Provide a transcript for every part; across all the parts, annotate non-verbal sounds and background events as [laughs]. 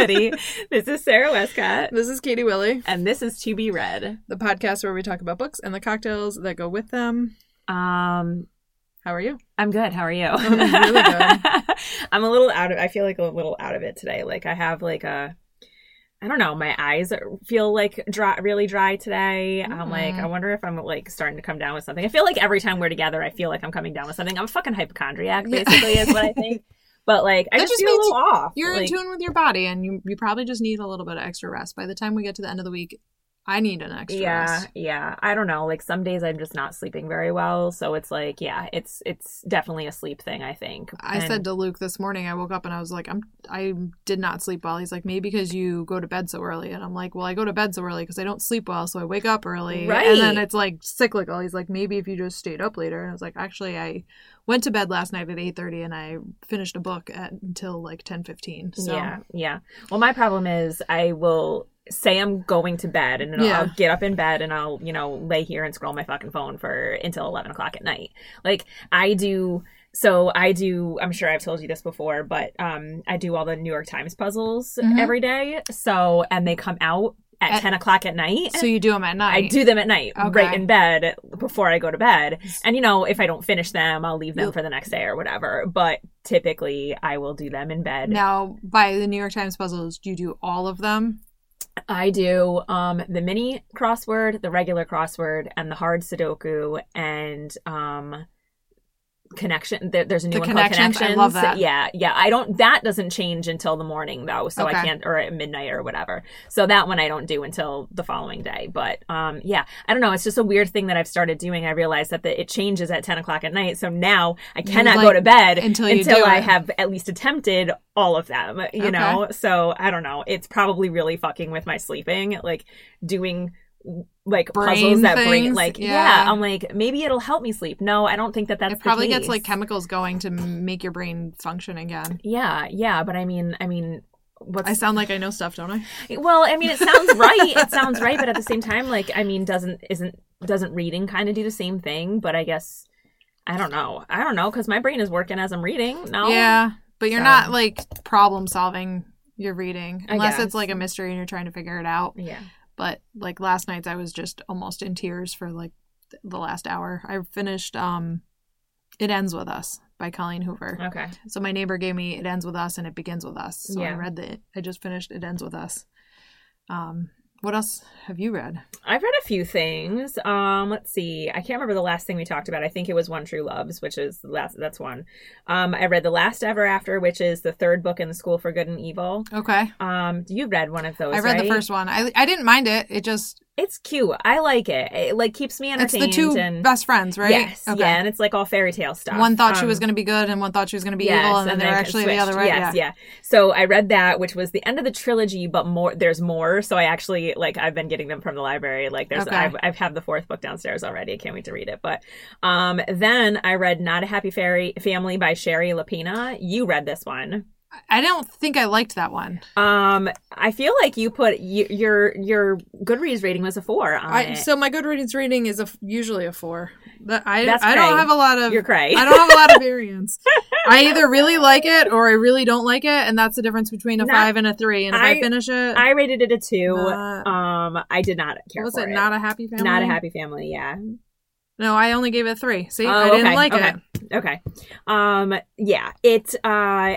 Everybody. this is Sara Westcott, This is Katie Willie, and this is To Be Read. the podcast where we talk about books and the cocktails that go with them. Um, How are you? I'm good. How are you? I'm really good. [laughs] I'm a little out of. I feel like a little out of it today. Like I have like a. I don't know. My eyes feel like dry, really dry today. I'm like, Mm. I wonder if I'm like starting to come down with something. I feel like every time we're together, I feel like I'm coming down with something. I'm a fucking hypochondriac, Yeah. basically, is what I think. [laughs] But like, I That just, feel a little off. You're like, in tune with your body, and you you probably just need a little bit of extra rest. By the time we get to the end of the week, I need an extra yeah rest. yeah i don't know like some days i'm just not sleeping very well so it's like yeah it's it's definitely a sleep thing i think I And- said to Luke this morning, I woke up and I was like, I'm I did not sleep well. He's like, maybe because you go to bed so early, and I'm like, well, I go to bed so early because I don't sleep well, so I wake up early, Right. And then it's like cyclical. He's like, maybe if you just stayed up later, and I was like, actually, I went to bed last night at eight thirty, and I finished a book at until like ten fifteen. So yeah yeah well my problem is i will say i'm going to bed and then Yeah. i'll get up in bed and i'll you know lay here and scroll my fucking phone for until 11 o'clock at night like i do so i do i'm sure i've told you this before but um i do all the new york times puzzles Mhm. every day so and they come out at, At- 10 o'clock at night So you do them at night. I do them at night, Okay. right in bed before I go to bed. And you know, if I don't finish them, I'll leave them for the next day or whatever. But typically, I will do them in bed. Now, by the New York Times puzzles, do you do all of them? I do um the mini crossword, the regular crossword, and the hard Sudoku, and um connection there, there's a new The one connections? called I love that. yeah yeah i don't that doesn't change until the morning though so Okay. i can't or at midnight or whatever so that one i don't do until the following day but um yeah i don't know it's just a weird thing that i've started doing i realized that the, it changes at 10 o'clock at night so now i cannot like, go to bed until until i it. have at least attempted all of them you Okay. know so i don't know it's probably really fucking with my sleeping like doing like Brain puzzles that bring like yeah. Yeah. i'm like maybe it'll help me sleep no i don't think that that's it probably gets like chemicals going to make your brain function again. yeah yeah but i mean i mean what's I sound like I know stuff, don't I? [laughs] well i mean it sounds right it sounds right but at the same [laughs] time like i mean doesn't isn't doesn't reading kind of do the same thing but i guess i don't know i don't know because my brain is working as i'm reading no Yeah, but you're So- not like problem solving your reading unless it's like a mystery and you're trying to figure it out. yeah But like last night, I was just almost in tears for like the last hour. I finished um, "It Ends with Us" by Colleen Hoover. okay So my neighbor gave me "It Ends with Us" and "It Begins with Us." So I read the. I just finished "It Ends with Us." Um, what else have you read? I've read a few things. Um, let's see. I can't remember the last thing we talked about. I think it was One True Loves, which is the last. That's one. Um, I read The Last Ever After, which is the third book in the School for Good and Evil. Okay, Um, you read one of those? I read the first one. I I didn't mind it. It just It's cute. I like it. It like keeps me entertained. it's the two and best friends, right? Yes, yeah, and it's like all fairy tale stuff. One thought she Um, was going to be good, and one thought she was going to be yes, evil, and then they're actually switched. the other way. Yes, yeah. yeah. So I read that, which was the end of the trilogy, but more. There's more. So I actually like I've been getting them from the library. Like there's Okay. I've I've had the fourth book downstairs already. I can't wait to read it. But um, then I read Not a Happy Fairy Family by Shari Lapena. You read this one. I don't think I liked that one. Um, I feel like you put you, your your Goodreads rating was a four on I, it. so my Goodreads rating is a usually a four. That I That's I don't have a lot of You're cray. I don't have a lot of variance. I either really like it or I really don't like it, and that's the difference between a Not- five and a three. And if I, I- finish it, I rated it a two. Not- um, I did not care was for it? Not a happy family. not a happy family. Yeah. No, I only gave it a three. See, Oh, I didn't okay, like okay. it. Okay. Um yeah, it uh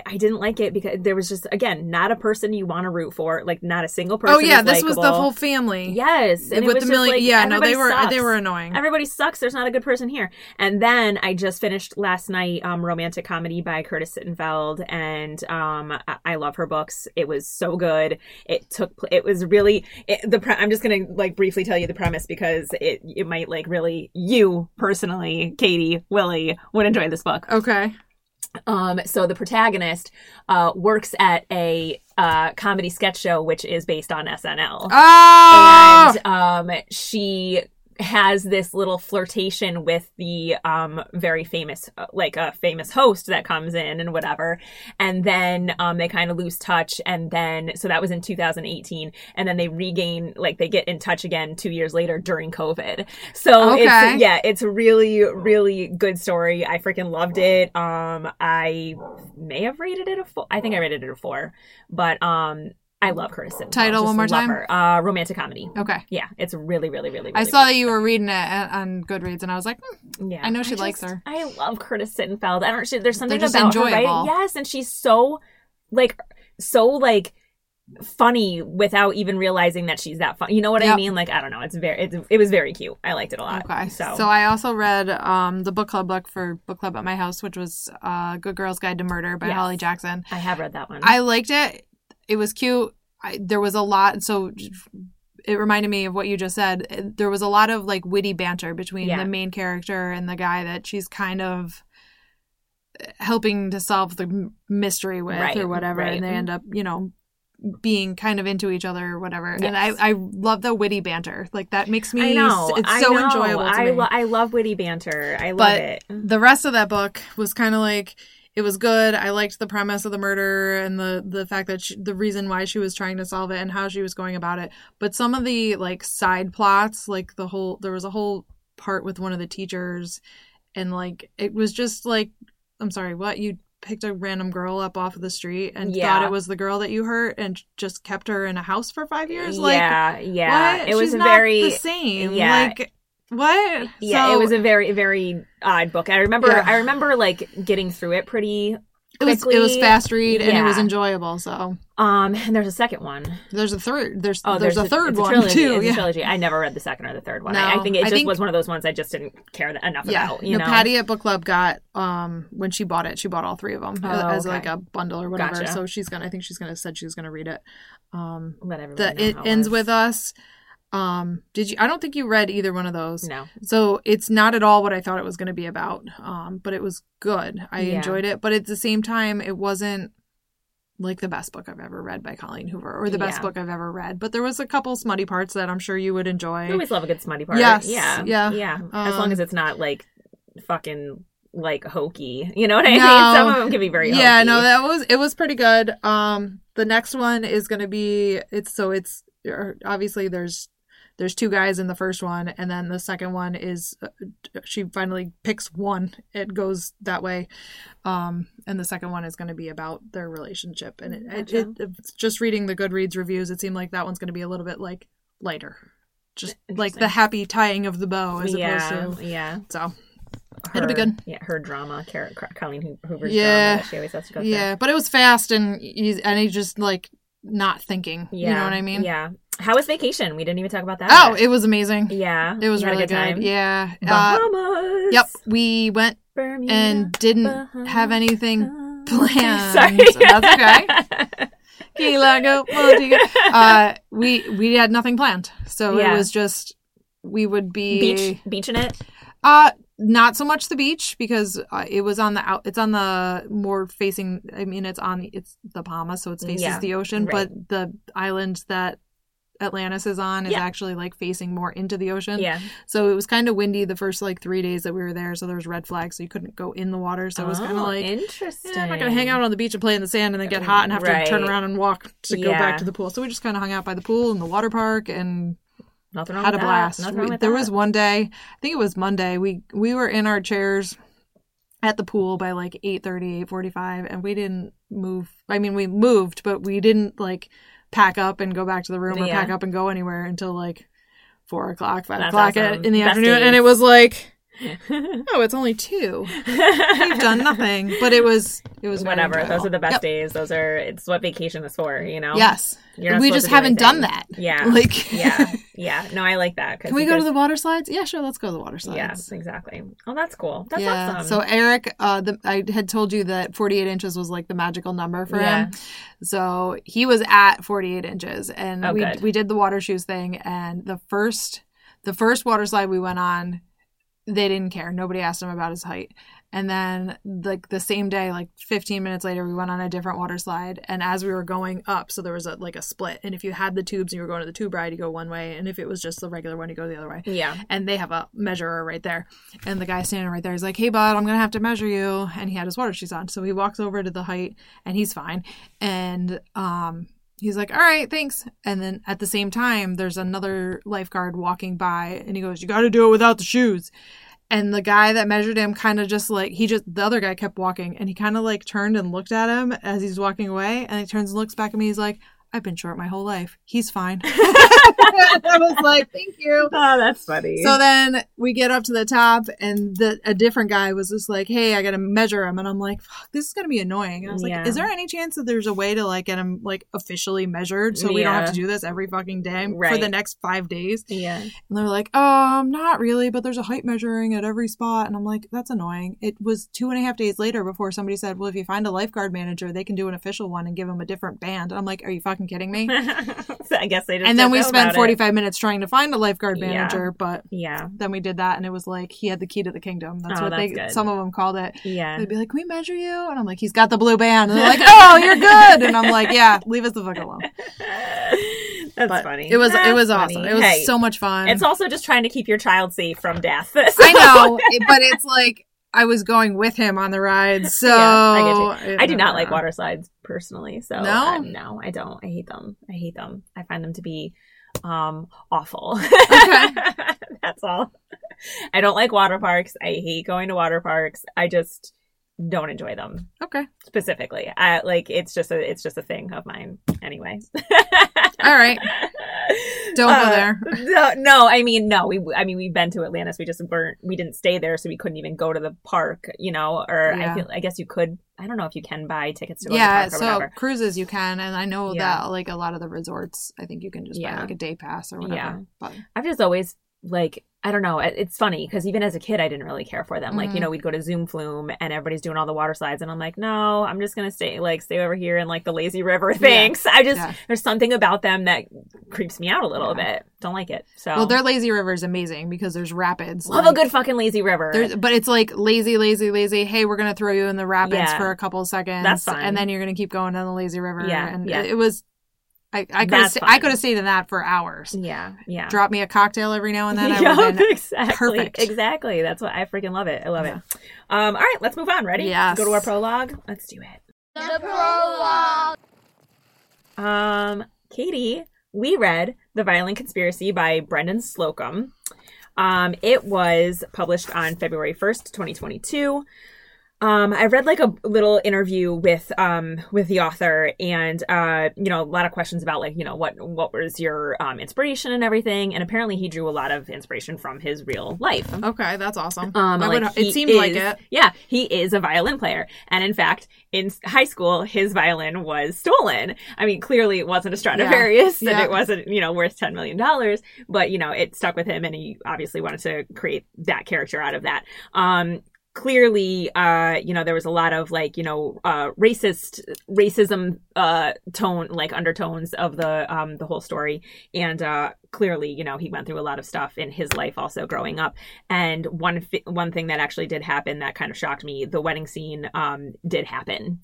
I didn't like it because there was just again not a person you want to root for, like not a single person. Oh yeah, is this was the whole family. Yes, and it with was the million. like, yeah, no, they were sucks. they were annoying. Everybody sucks. There's not a good person here. And then I just finished last night um romantic comedy by Curtis Sittenfeld and um I, I love her books. It was so good. It took pl- it was really it, the pre- I'm just going to like briefly tell you the premise because it it might like really you personally, Katie, Willie would enjoy this book. okay. Um, so the protagonist uh, works at a uh, comedy sketch show, which is based on SNL. Oh, And um, she has this little flirtation with the um very famous uh, like a famous host that comes in and whatever. And then um they kind of lose touch and then so that was in 2018 and then they regain like they get in touch again 2 years later during covid. So Okay. it's yeah it's a really really good story. I freaking loved it. Um i may have rated it a 4 i think i rated it a 4 but um I love Curtis Sittenfeld. Title one more time? her. Uh, romantic comedy. Okay. Yeah, it's really, really, really. Good. I saw that you were reading it on Goodreads, and I was like, hmm, Yeah, I know she likes just- her. I love Curtis Sittenfeld. I don't. She, there's something about her enjoyable. writing. Yes, and she's so like so like funny without even realizing that she's that fun. You know what I mean? Like I don't know. It's very. It's, it was very cute. I liked it a lot. Okay. So, So, I also read um, the book club book for book club at my house, which was uh, Good Girl's Guide to Murder by Yes. Holly Jackson. I have read that one. I liked it. It was cute. I, there was a lot. So it reminded me of what you just said. There was a lot of like witty banter between Yeah. the main character and the guy that she's kind of helping to solve the mystery with Right, or whatever right. and they end up you know being kind of into each other or whatever and I, I love the witty banter like that makes me I know. it's I so know. enjoyable to I lo- I love witty banter. I love But it. the rest of that book was kind of like it was good. I liked the premise of the murder and the the fact that she, the reason why she was trying to solve it and how she was going about it. But some of the like side plots, like the whole there was a whole part with one of the teachers and like it was just like I'm sorry, what you picked a random girl up off of the street and Yeah. thought it was the girl that you hurt and just kept her in a house for 5 years like yeah, yeah. what? It was She's not very the same. yeah. Like what? yeah. So- it was a very very odd book. I remember. Yeah. I remember like getting through it pretty. it was it was fast read and it was enjoyable. So Um, and there's a second one. there's a third. There's Oh, there's, a third it's one trilogy. too. A yeah. trilogy. I never read the second or the third one. I, I think it I just think- was one of those ones I just didn't care enough Yeah, about. You no, know, Patty at book club got um when she bought it, she bought all three of them Oh, as okay. like a bundle or whatever. Gotcha. So she's gonna, I think she's gonna said she was gonna read it. Um, Let everybody the it ends with us. Um, did you? I don't think you read either one of those. No, So it's not at all what I thought it was going to be about. Um, but it was good. I Yeah. enjoyed it. But at the same time, it wasn't like the best book I've ever read by Colleen Hoover or the best Yeah. book I've ever read. But there was a couple smutty parts that I'm sure you would enjoy. I always love a good smutty part. Yes, yeah, yeah. yeah. As Um, long as it's not like fucking like hokey. You know what I No. mean? Some of them can be very yeah hokey. no that was it was pretty good um the next one is gonna be it's so it's er, obviously there's there's two guys in the first one and then the second one is uh, she finally picks one it goes that way um and the second one is going to be about their relationship and it, Gotcha. it, it just reading the goodreads reviews it seemed like that one's going to be a little bit like lighter just like the happy tying of the bow as yeah, opposed to yeah. so It'll be good. Yeah, her drama, Car- Car- Colleen Hoover's Yeah. drama she always has to go through. yeah but it was fast and he's and he's just like not thinking Yeah, you know what i mean Yeah. How was vacation? We didn't even talk about that. oh it was amazing yeah. it was You had a really good time. good yeah uh, Bahamas. yep we went and didn't Bahamas. have anything [laughs] planned Sorry. so that's okay [laughs] Key Largo, uh we we had nothing planned so Yeah. it was just we would be Beach, beach in it. uh not so much the beach because uh, it was on the out it's on the more facing i mean it's on it's the bahamas so it faces Yeah, the ocean right. but the island that atlantis is on is Yeah. actually like facing more into the ocean Yeah. so it was kind of windy the first like three days that we were there so there was red flags so you couldn't go in the water so it was kind of Oh, like interesting. yeah, I'm not gonna hang out on the beach and play in the sand and then get hot and have to turn around and walk to go back to the pool. So we just kind of hung out by the pool and the water park and Nothing wrong had a blast. We- there was one day, I think it was Monday. We we were in our chairs at the pool by like 8:30, 8:45 and we didn't move. I mean, we moved, but we didn't like pack up and go back to the room or Yeah. pack up and go anywhere until like four o'clock, five That's o'clock awesome. in the afternoon, and it was like, [laughs] oh, it's only two. We've done nothing, but it was it was Whatever. Those are the best Yep. days. Those are. It's what vacation is for. You know. Yes, we just do haven't done that. Yeah. [laughs] Like, yeah. Yeah. No, I like that. Can we go to the water slides? Yeah, sure. Let's go to the water slides. Yes, exactly. Oh, that's cool. That's yeah. awesome. So Eric, uh, the, I had told you that 48 inches was like the magical number for Yeah. him. So he was at 48 inches, and Oh, we good. we did the water shoes thing. And the first the first water slide we went on, they didn't care. Nobody asked him about his height. And then like the same day, like 15 minutes later, we went on a different water slide. And as we were going up, so there was a, like a split. And if you had the tubes and you were going to the tube ride, you go one way. And if it was just the regular one, you go the other way. Yeah. And they have a measurer right there. And the guy standing right there is like, hey, bud, I'm going to have to measure you. And he had his water shoes on. So he walks over to the height and he's fine. And, um, He's like, all right, thanks. And then at the same time, there's another lifeguard walking by and he goes, you got to do it without the shoes. And the guy that measured him kind of just like, he just, the other guy kept walking and he kind of like turned and looked at him as he's walking away. And he turns and looks back at me. He's like, I've been short my whole life. He's fine. [laughs] [laughs] I was like, thank you. Oh, [laughs] that's funny. So then we get up to the top, and the a different guy was just like, "Hey, I got to measure him," and I'm like, Fuck, "This is gonna be annoying." And I was Yeah. like, "Is there any chance that there's a way to like get him like officially measured so we don't have to do this every fucking day for the next five days?" yeah. And they're like, "Um, not really, but there's a height measuring at every spot," and I'm like, "That's annoying." It was two and a half days later before somebody said, "Well, if you find a lifeguard manager, they can do an official one and give him a different band." And I'm like, "Are you fucking kidding me?" [laughs] I guess they just and then we spent about it. 45 minutes trying to find a lifeguard Yeah. manager, but Yeah. then we did that and it was like he had the key to the kingdom that's Oh, what that's they good. some of them called it Yeah. they'd be like can we measure you and i'm like he's got the blue band and they're like [laughs] oh you're good and i'm like yeah leave us the fuck alone [laughs] That's but funny. it was it was funny. awesome it was Hey, so much fun It's also just trying to keep your child safe from death. i know but it's like i was going with him on the ride so Yeah, I I do not like water slides personally. So No? no, I don't. I hate them. I hate them. I find them to be um awful. [laughs] That's all. I don't like water parks. I hate going to water parks. I just don't enjoy them okay specifically. I like it's just a it's just a thing of mine anyway. [laughs] all right don't go Uh, there No, no, I mean no. We, I mean, we've been to Atlantis. We just weren't. We didn't stay there, so we couldn't even go to the park. You know, or Yeah. I feel. I guess you could. I don't know if you can buy tickets to go yeah to the park or so whatever. cruises you can and i know Yeah. that like a lot of the resorts i think you can just buy like a day pass or whatever Yeah. but I've just always like I don't know. It's funny because even as a kid, I didn't really care for them. Like you Mhm. know, we'd go to Zoom Flume and everybody's doing all the water slides, and I'm like, no, I'm just gonna stay like stay over here in like the lazy river. Thanks. I just Yeah. there's something about them that creeps me out a little Yeah. bit. Don't like it. So well their lazy river is amazing because there's rapids love like- a good fucking lazy river. There's, but it's like lazy, lazy, lazy. Hey, we're gonna throw you in the rapids Yeah. for a couple seconds. That's fine. And then you're gonna keep going down the lazy river. Yeah, and yeah. it, it was. I, I could have fine. I could have stayed in that for hours. yeah, yeah. Drop me a cocktail every now and then. [laughs] I Yup, would have been exactly. perfect. Exactly. That's what I freaking love it. I love Yeah. it. Um, all right, let's move on. Ready? Yes. Go to our prologue. Let's do it. The prologue. Um, Katie, we read The Violin Conspiracy by Brendan Slocumb. Um, it was published on February 1st, 2022. Um, I read like a little interview with um with the author, and uh, you know, a lot of questions about like you know what what was your um inspiration and everything, and apparently he drew a lot of inspiration from his real life. Okay, that's awesome. Um, like, would, it seemed like it. Yeah, he is a violin player, and in fact, in high school, his violin was stolen. I mean, clearly, it wasn't a Stradivarius, and Yeah. it wasn't, you know, worth ten million dollars. But you know, it stuck with him, and he obviously wanted to create that character out of that. Um, clearly, uh, you know, there was a lot of like, you know, uh, racist racism uh tone, like undertones of the um the whole story, and uh, clearly, you know, he went through a lot of stuff in his life also growing up. And one one thing that actually did happen that kind of shocked me, the wedding scene um did happen.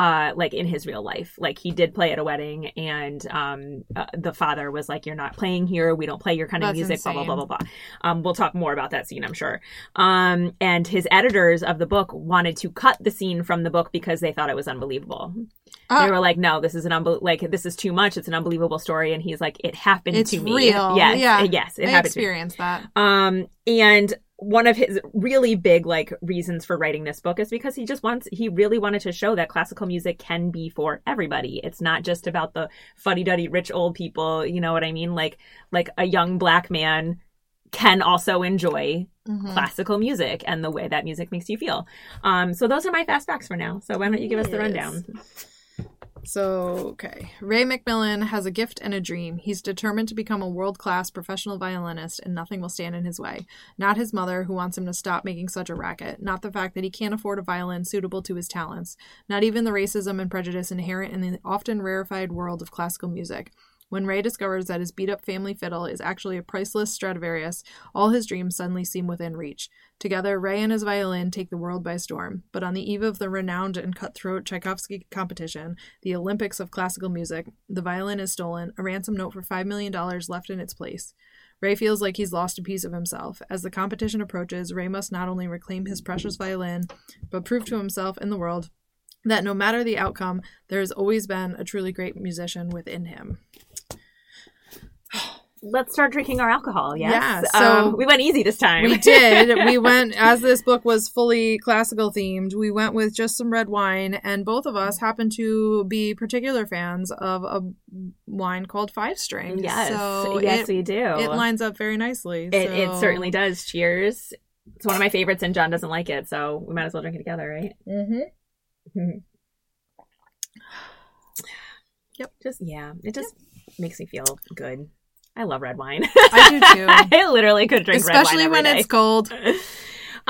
Uh, like in his real life, like he did play at a wedding, and um, uh, the father was like, "You're not playing here. We don't play your kind of That's music." Blah blah blah insane. blah blah. Um, we'll talk more about that scene, I'm sure. Um, and his editors of the book wanted to cut the scene from the book because they thought it was unbelievable. Ah. they were like, "No, this is an unbel- like this is too much. It's an unbelievable story." And he's like, "It happened It's to me. real. Yes, Yeah. yes, it I happened to me." experienced that. Um, and one of his really big like reasons for writing this book is because he just wants he really wanted to show that classical music can be for everybody. It's not just about the fuddy-duddy rich old people, you know what I mean? Like like a young black man can also enjoy Mhm. classical music and the way that music makes you feel. Um, so those are my fast facts for now. So why don't you give us the rundown? So, okay. Ray McMillan has a gift and a dream. He's determined to become a world class professional violinist, and nothing will stand in his way. Not his mother, who wants him to stop making such a racket. Not the fact that he can't afford a violin suitable to his talents. Not even the racism and prejudice inherent in the often rarefied world of classical music. When Ray discovers that his beat up family fiddle is actually a priceless Stradivarius, all his dreams suddenly seem within reach. Together, Ray and his violin take the world by storm. But on the eve of the renowned and cutthroat Tchaikovsky competition, the Olympics of classical music, the violin is stolen, a ransom note for $5 million left in its place. Ray feels like he's lost a piece of himself. As the competition approaches, Ray must not only reclaim his precious violin, but prove to himself and the world that no matter the outcome, there has always been a truly great musician within him. Let's start drinking our alcohol. Yes. Yeah, so- Um, we went easy this time. We did. [laughs] we went, as this book was fully classical themed, we went with just some red wine, and both of us happen to be particular fans of a wine called Five String. yes. So yes, it, we do. it lines up very nicely. It, it certainly does. Cheers. It's one of my favorites, and John doesn't like it, so we might as well drink it together, right? Mm-hmm. Yep. Just yeah, it just makes me feel good. I love red wine. I do too. [laughs] I literally could drink Especially red wine Especially when every it's cold. [laughs]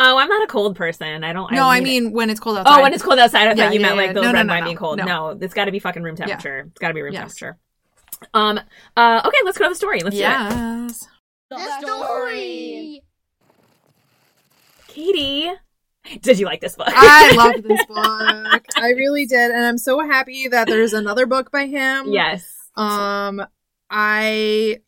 Oh, I'm not a cold person. I don't. No, I need it. mean when it's cold outside. Oh, when it's cold outside, I thought you yeah, meant yeah. like the No, no, red no, wine no. being cold. No. No. it's got to be fucking room temperature. It's got to be room Yes. temperature. Um. Uh. Okay, let's go to the story. Let's yes. The story. Katie, did you like this book? I [laughs] loved this book. I really did, and I'm so happy that there's another book by him. yes. Um, I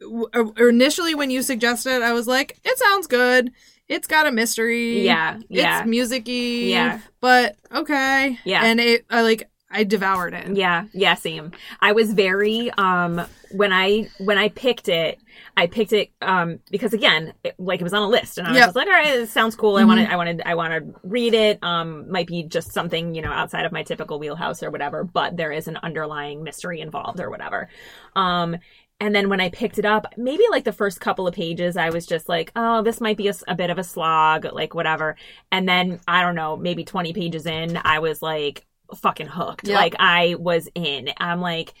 w- uh, initially when you suggested, I was like, it sounds good. It's got a mystery. Yeah. Yeah. It's musicy. Yeah. But okay. Yeah. And it, I like, I devoured it. Yeah, yeah, same. I was very um when I when I picked it, I picked it um because again, it, like it was on a list and I was Yep. just like, all right, it sounds cool. I Mhm. wanted I wanted I want to read it. Um might be just something, you know, outside of my typical wheelhouse or whatever, but there is an underlying mystery involved or whatever. Um and then when I picked it up, maybe like the first couple of pages, I was just like, oh, this might be a bit of a slog, like whatever. And then I don't know, maybe 20 pages in, I was like fucking hooked. Yep. Like I was in. I'm like,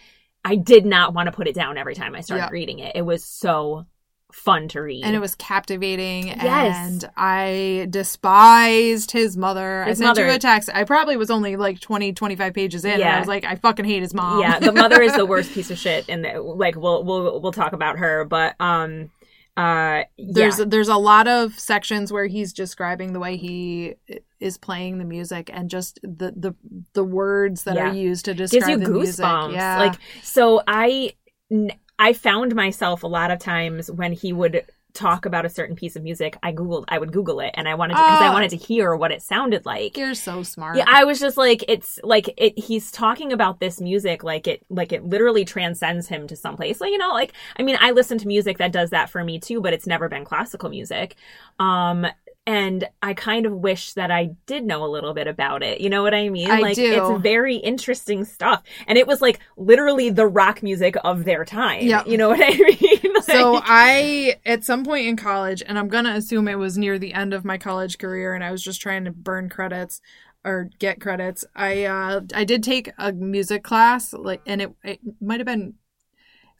I did not want to put it down every time I started Yep. reading it. It was so fun to read. And it was captivating, Yes. and I despised his mother. His I sent mother. you a text. I probably was only like 20, 25 pages in, and I was like, I fucking hate his mom. yeah, the mother is the [laughs] worst piece of shit, and like we'll we'll we'll talk about her, but um, uh, there's yeah. there's a lot of sections where he's describing the way he is playing the music and just the the the words that Yeah. are used to describe gives you the music. goosebumps. Yeah, Like so, I I found myself a lot of times when he would talk about a certain piece of music, I googled, I would Google it, and I wanted because I Ah. wanted to hear what it sounded like. you're so smart. Yeah, I was just like, it's like it. He's talking about this music like it, like it literally transcends him to someplace. Like you know, like I mean, I listen to music that does that for me too, but it's never been classical music. Um, and I kind of wish that I did know a little bit about it. You know what I mean? I like do. it's very interesting stuff, and it was like literally the rock music of their time. Yep. you know what I [laughs] mean? so I, at some point in college, and I'm gonna assume it was near the end of my college career, and I was just trying to burn credits or get credits. I uh, I did take a music class, like, and it it might have been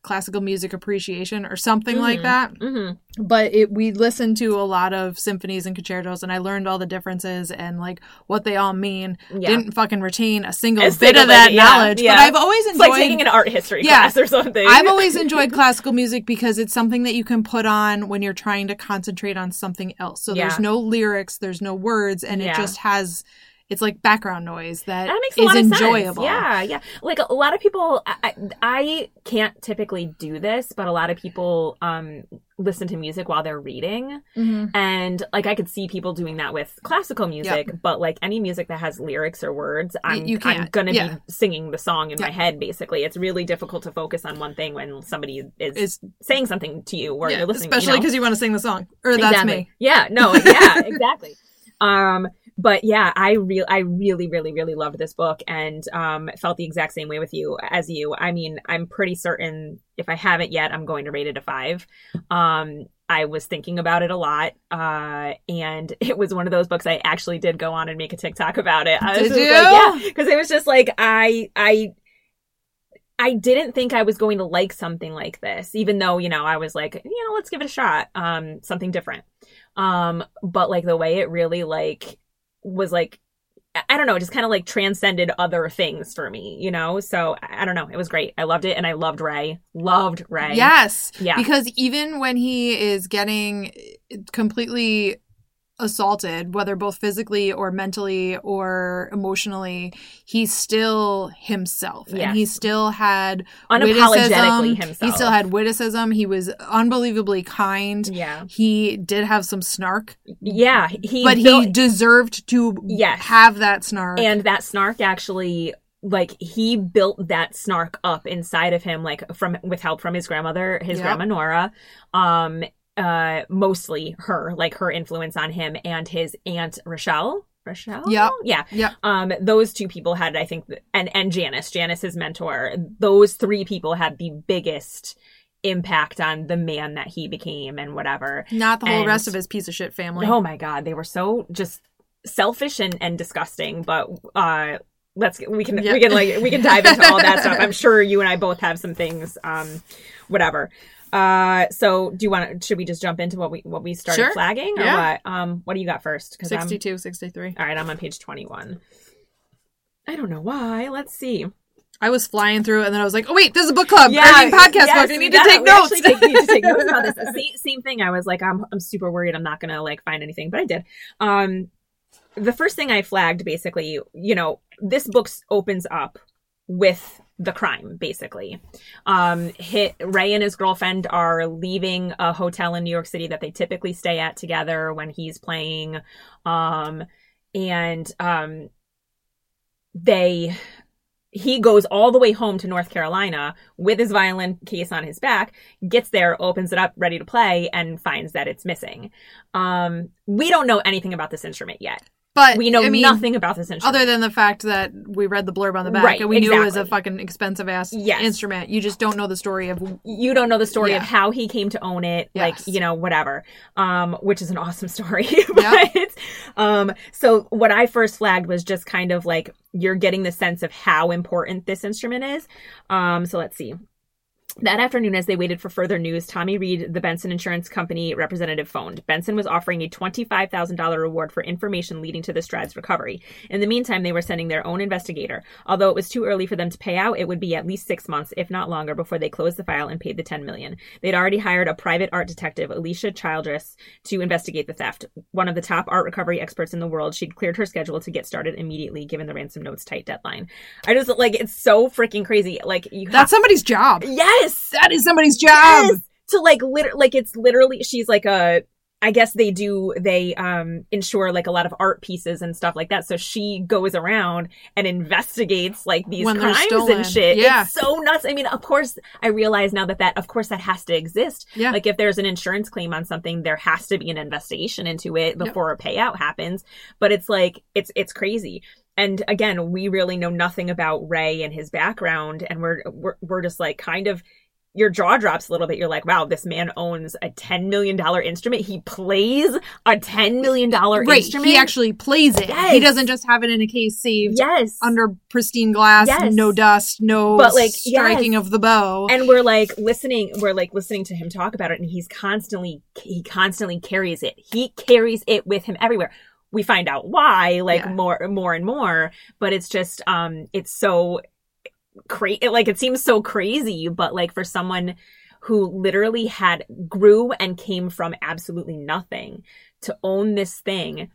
classical music appreciation or something like Mhm. that. Mhm. But it we listened to a lot of symphonies and concertos, and I learned all the differences and like what they all mean. Yeah. Didn't fucking retain a single A bit of that yeah, knowledge, yeah. but I've always It's enjoyed. like taking an art history class or something. I've [laughs] always enjoyed classical music because it's something that you can put on when you're trying to concentrate on something else. So there's no lyrics, there's no words, and it just has it's like background noise that That makes a is lot of enjoyable. sense. Yeah, yeah. Like a lot of people, I, I can't typically do this, but a lot of people um listen to music while they're reading, Mhm. and like I could see people doing that with classical music. But like any music that has lyrics or words, I'm you I'm gonna Yeah. be singing the song in my head. Basically, it's really difficult to focus on one thing when somebody is saying something to you or yeah, you're listening. especially you know? because you want to sing the song, or that's Exactly. me. Yeah, no, yeah, [laughs] exactly. Um, but yeah, I real I really, really, really loved this book and um felt the exact same way with you as you. I mean, I'm pretty certain if I haven't yet, I'm going to rate it a five. Um I was thinking about it a lot, uh, and [laughs] it was one of those books I actually did go on and make a TikTok about it. I was Did you? like, yeah, because it was just like I, I, I didn't think I was going to like something like this, even though you know I was like, you know, let's give it a shot, um, something different. Um, but like the way it really like was like I don't know, it just kind of like transcended other things for me, you know? So I I don't know. It was great. I loved it and I loved Ray. Loved Ray. Yes. Yeah. Because even when he is getting eh, completely assaulted, whether both physically or mentally or emotionally, he's still himself. Yes. And he still had Unapologetically witticism. himself. He still had witticism. He was unbelievably kind. Yeah. He did have some snark, Yeah. He but he deserved to Yes. have that snark. and that snark actually like he built that snark up inside of him like from with help from his grandmother his Yep. grandma nora um uh mostly her like her influence on him and his aunt rochelle rochelle Yeah. yeah Yep. um those two people had i think and and janice janice his mentor those three people had the biggest impact on the man that he became and whatever Not the whole and- rest of his piece of shit family. Oh my god, they were so just selfish and, and disgusting. But uh let's get, we can Yeah. we can like we can dive into all that stuff. [laughs] I'm sure you and I both have some things. Um, whatever. Uh, so do you want to? Should we just jump into what we what we started Sure. flagging or Yeah. what? Um, what do you got first? 'Cause I'm- 62, 63. all right, I'm on page 21. I don't know why. Let's see. I was flying through and then I was like, oh, wait, this is a book club. Yeah, I mean, podcast yes, book. I need to take notes. take- need to take notes about this. [laughs] Same, same thing. I was like, I'm, I'm super worried. I'm not gonna like find anything, but I did. Um, the first thing I flagged, basically, you know, this book opens up with the crime, basically. Um, hit Ray and his girlfriend are leaving a hotel in New York City that they typically stay at together when he's playing. Um, and um, they he goes all the way home to North Carolina with his violin case on his back, gets there, opens it up, ready to play, and finds that it's missing. Um, we don't know anything about this instrument yet. But We know I mean, nothing about this instrument. Other than the fact that we read the blurb on the back Right, and we knew it was a fucking expensive ass Yes. instrument. You just don't know the story of you don't know the story Yeah. of how he came to own it like you know whatever um which is an awesome [laughs] story but um so what i first flagged was just kind of like you're getting the sense of how important this instrument is um so let's see that afternoon, as they waited for further news, Tommy Reed, the Benson Insurance Company representative, phoned. Benson was offering a $25,000 reward for information leading to the Strad's recovery. In the meantime, they were sending their own investigator. Although it was too early for them to pay out, it would be at least six months, if not longer, before they closed the file and paid the 10 million. They'd already hired a private art detective, Alicia Childress, to investigate the theft. One of the top art recovery experts in the world, she'd cleared her schedule to get started immediately, given the ransom note's tight deadline. I just, like, it's so freaking crazy. Like, you have that's somebody's job. Yes. That is somebody's job. Yes. To like liter like it's literally she's like a I guess they do they um insure like a lot of art pieces and stuff like that. So she goes around and investigates like these When crimes and shit. Yeah. It's so nuts. I mean, of course I realize now that that of course that has to exist. Yeah. Like if there's an insurance claim on something, there has to be an investigation into it before a payout happens. But it's like it's it's crazy. And again, we really know nothing about Ray and his background, and we're we're we're just like kind of your jaw drops a little bit. You're like, wow, this man owns a ten million dollar instrument. He plays a ten million dollar right. instrument. He actually plays it. Yes. He doesn't just have it in a case saved yes under pristine glass, Yes. no dust, no But, like, striking yes. of the bow. and we're like listening we're like listening to him talk about it and he's constantly he constantly carries it he carries it with him everywhere we find out why like Yeah. more more and more but it's just um it's so crazy like it seems so crazy but like for someone who literally had grew and came from absolutely nothing to own this thing.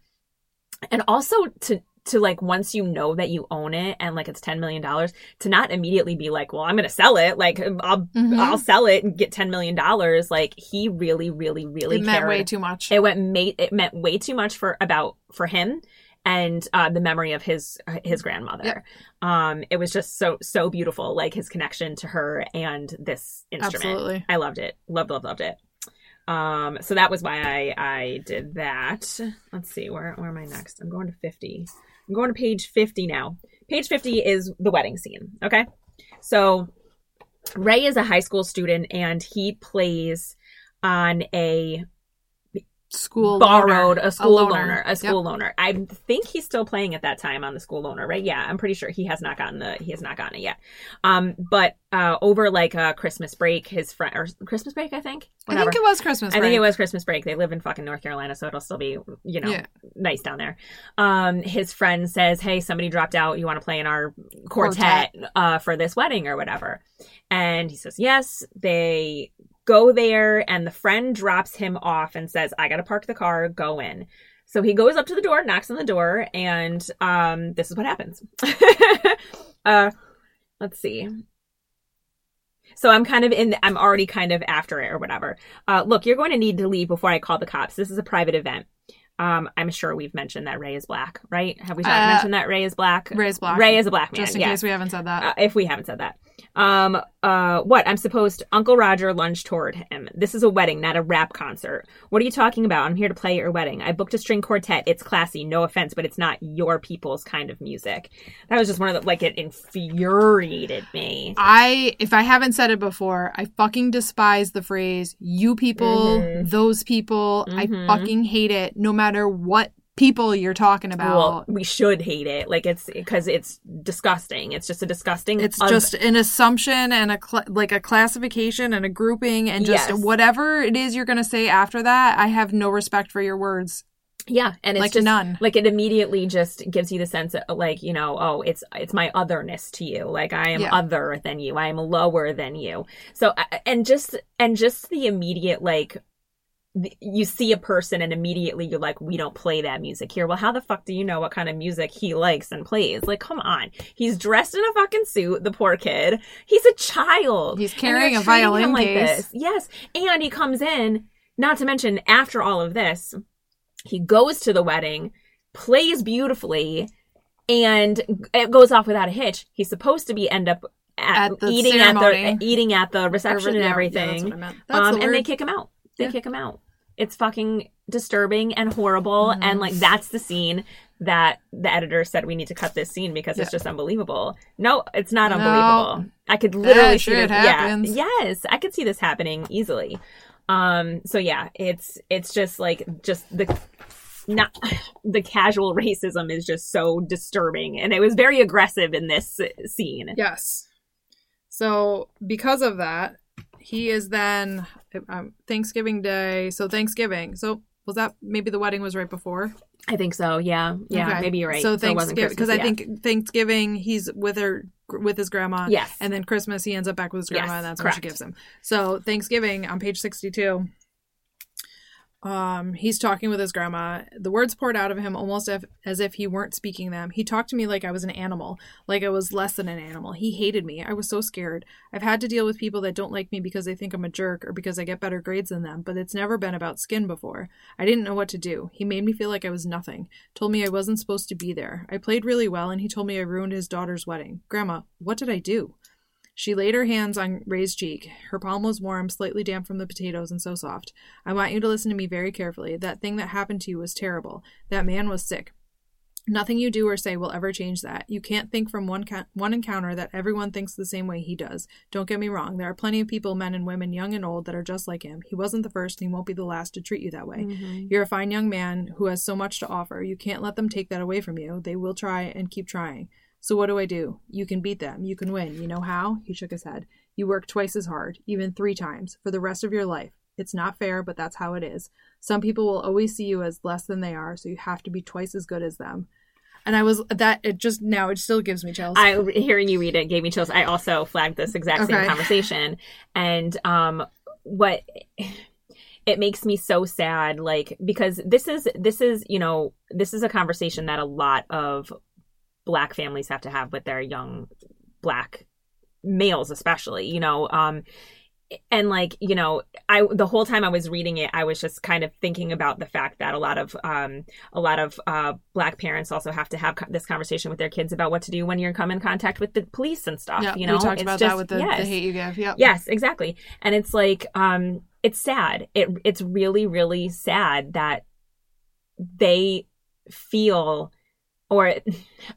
And also to to like once you know that you own it and like it's 10 million dollars to not immediately be like well i'm gonna sell it. Like i'll Mhm. i'll sell it and get 10 million dollars. Like he really really really it meant way too much. it went made it meant way too much for about for him and uh, the memory of his his grandmother. Um it was just so so beautiful like his connection to her and this instrument. Absolutely. i loved it. Loved loved loved it. Um so that was why i i did that. Let's see where where am i next? I'm going to 50 i'm going to page 50 now. Page 50 is the wedding scene okay? So ray is a high school student and he plays on a school borrowed loaner. a school loner. loaner, a Yep. school loaner. I think he's still playing at that time on the school loaner, right? Yeah, I'm pretty sure he has not gotten the he has not gotten it yet. Um, but uh, over like a Christmas break, his friend or Christmas break, I think. I think it was Christmas. I think it was Christmas break. They live in fucking North Carolina, so it'll still be, you know, Yeah. nice down there. Um, his friend says, "Hey, somebody dropped out. You want to play in our quartet, uh, for this wedding or whatever?" And he says, "Yes." They go there, and the friend drops him off and says, "I got to park the car. Go in." So he goes up to the door, knocks on the door, and um, this is what happens. [laughs] uh, let's see. So I'm kind of in, I'm already kind of after it or whatever. Uh, look, you're going to need to leave before I call the cops. This is a private event. Um, I'm sure we've mentioned that Ray is black, right? Have we talked- Uh, mentioned that Ray is black? Ray's black. Ray is a black man. Just in yeah. case we haven't said that. Uh, if we haven't said that. Um, uh, what? I'm supposed Uncle Roger lunged toward him. This is a wedding, not a rap concert. What are you talking about? I'm here to play at your wedding. I booked a string quartet. It's classy, no offense, but it's not your people's kind of music. That was just one of the, like, it infuriated me. I, if I haven't said it before, I fucking despise the phrase "you people," Mhm. "those people." Mhm. I fucking hate it, no matter what people you're talking about. Well, we should hate it. Like, it's because it's disgusting. It's just a disgusting. it's just an assumption and a cl- like a classification and a grouping and just Yes. whatever it is you're going to say after that. I have no respect for your words. Yeah, and it's Like just none. like it immediately just gives you the sense of like you know oh it's it's my otherness to you like I am Yeah. other than you I am lower than you so and just and just the immediate like you see a person and immediately you're like we don't play that music here well how the fuck do you know what kind of music he likes and plays like come on he's dressed in a fucking suit the poor kid he's a child He's carrying a violin like case. this. yes and he comes in not to mention after all of this he goes to the wedding, plays beautifully, and it goes off without a hitch. He's supposed to be end up at, At the eating at ceremony. the eating at the reception Or- and everything. Yeah, that's what I meant. That's um, and they kick him out. They Yeah. kick him out. It's fucking disturbing and horrible. Mhm. And like that's the scene that the editor said we need to cut this scene because it's just unbelievable. No, it's not No. unbelievable. I could literally That see this. happens. Yeah, yes, I could see this happening easily. Um, so yeah, it's it's just like just the not [laughs] the casual racism is just so disturbing, and it was very aggressive in this scene. Yes. So because of that, he is then um, Thanksgiving Day. So Thanksgiving. So was that maybe the wedding was right before? I think so. Yeah, yeah, Okay. maybe you're right. So Thanksgiving because I yeah. think Thanksgiving he's with her with his grandma. Yes. And then Christmas he ends up back with his grandma Yes, and that's what she gives him. So Thanksgiving on page sixty two. Um, he's talking with his grandma. The words poured out of him almost if, as if he weren't speaking them. He talked to me like I was an animal, like I was less than an animal. He hated me. I was so scared. I've had to deal with people that don't like me because they think I'm a jerk or because I get better grades than them, but it's never been about skin before. I didn't know what to do. He made me feel like I was nothing. Told me I wasn't supposed to be there. I played really well and he told me I ruined his daughter's wedding. Grandma, what did I do? She laid her hands on Ray's cheek. Her palm was warm, slightly damp from the potatoes, and so soft. I want you to listen to me very carefully. That thing that happened to you was terrible. That man was sick. Nothing you do or say will ever change that. You can't think from one ca- one encounter that everyone thinks the same way he does. Don't get me wrong. There are plenty of people, men and women, young and old, that are just like him. He wasn't the first, and he won't be the last to treat you that way. Mhm. You're a fine young man who has so much to offer. You can't let them take that away from you. They will try and keep trying. So what do I do? You can beat them. You can win. You know how? He shook his head. You work twice as hard, even three times, for the rest of your life. It's not fair, but that's how it is. Some people will always see you as less than they are, so you have to be twice as good as them. And I was that it just now it still gives me chills. I hearing you read it gave me chills. I also flagged this exact same Okay. conversation, and um, what it makes me so sad, like because this is this is you know this is a conversation that a lot of black families have to have with their young black males, especially. You know, um, and like you know i the whole time i was reading it i was just kind of thinking about the fact that a lot of um a lot of uh black parents also have to have co- this conversation with their kids about what to do when you're come in contact with the police and stuff yeah, you know we talked It's about just- that with the, yes. the hate you give. Yep. yes exactly and it's like um it's sad it it's really really sad that they feel or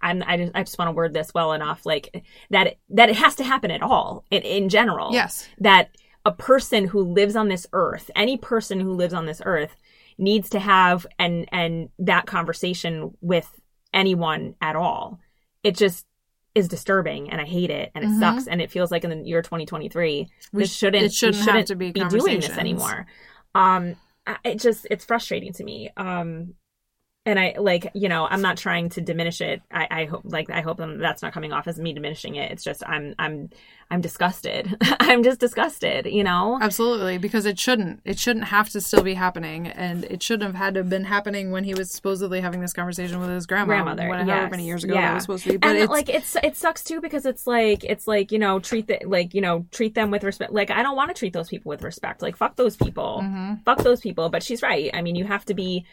I'm, I just, I just want to word this well enough like that it, that it has to happen at all in, in general Yes. that a person who lives on this earth, any person who lives on this earth, needs to have and and that conversation with anyone at all. It just is disturbing and I hate it and it Mhm. sucks and it feels like in the year 2023 We this shouldn't it shouldn't we have to be doing this anymore. Um it just it's frustrating to me. Um and I like, you know, I'm not trying to diminish it. I, I hope like I hope that's not coming off as me diminishing it. It's just I'm I'm I'm disgusted. [laughs] I'm just disgusted, you know? Absolutely, because it shouldn't. It shouldn't have to still be happening, and it shouldn't have had to have been happening when he was supposedly having this conversation with his grandma, grandmother. whatever yes. many years ago yeah. that was supposed to be. But and it's like it's it sucks too because it's like it's like you know treat the like you know treat them with respect. Like I don't want to treat those people with respect. Like fuck those people, Mhm. fuck those people. But she's right. I mean, you have to be.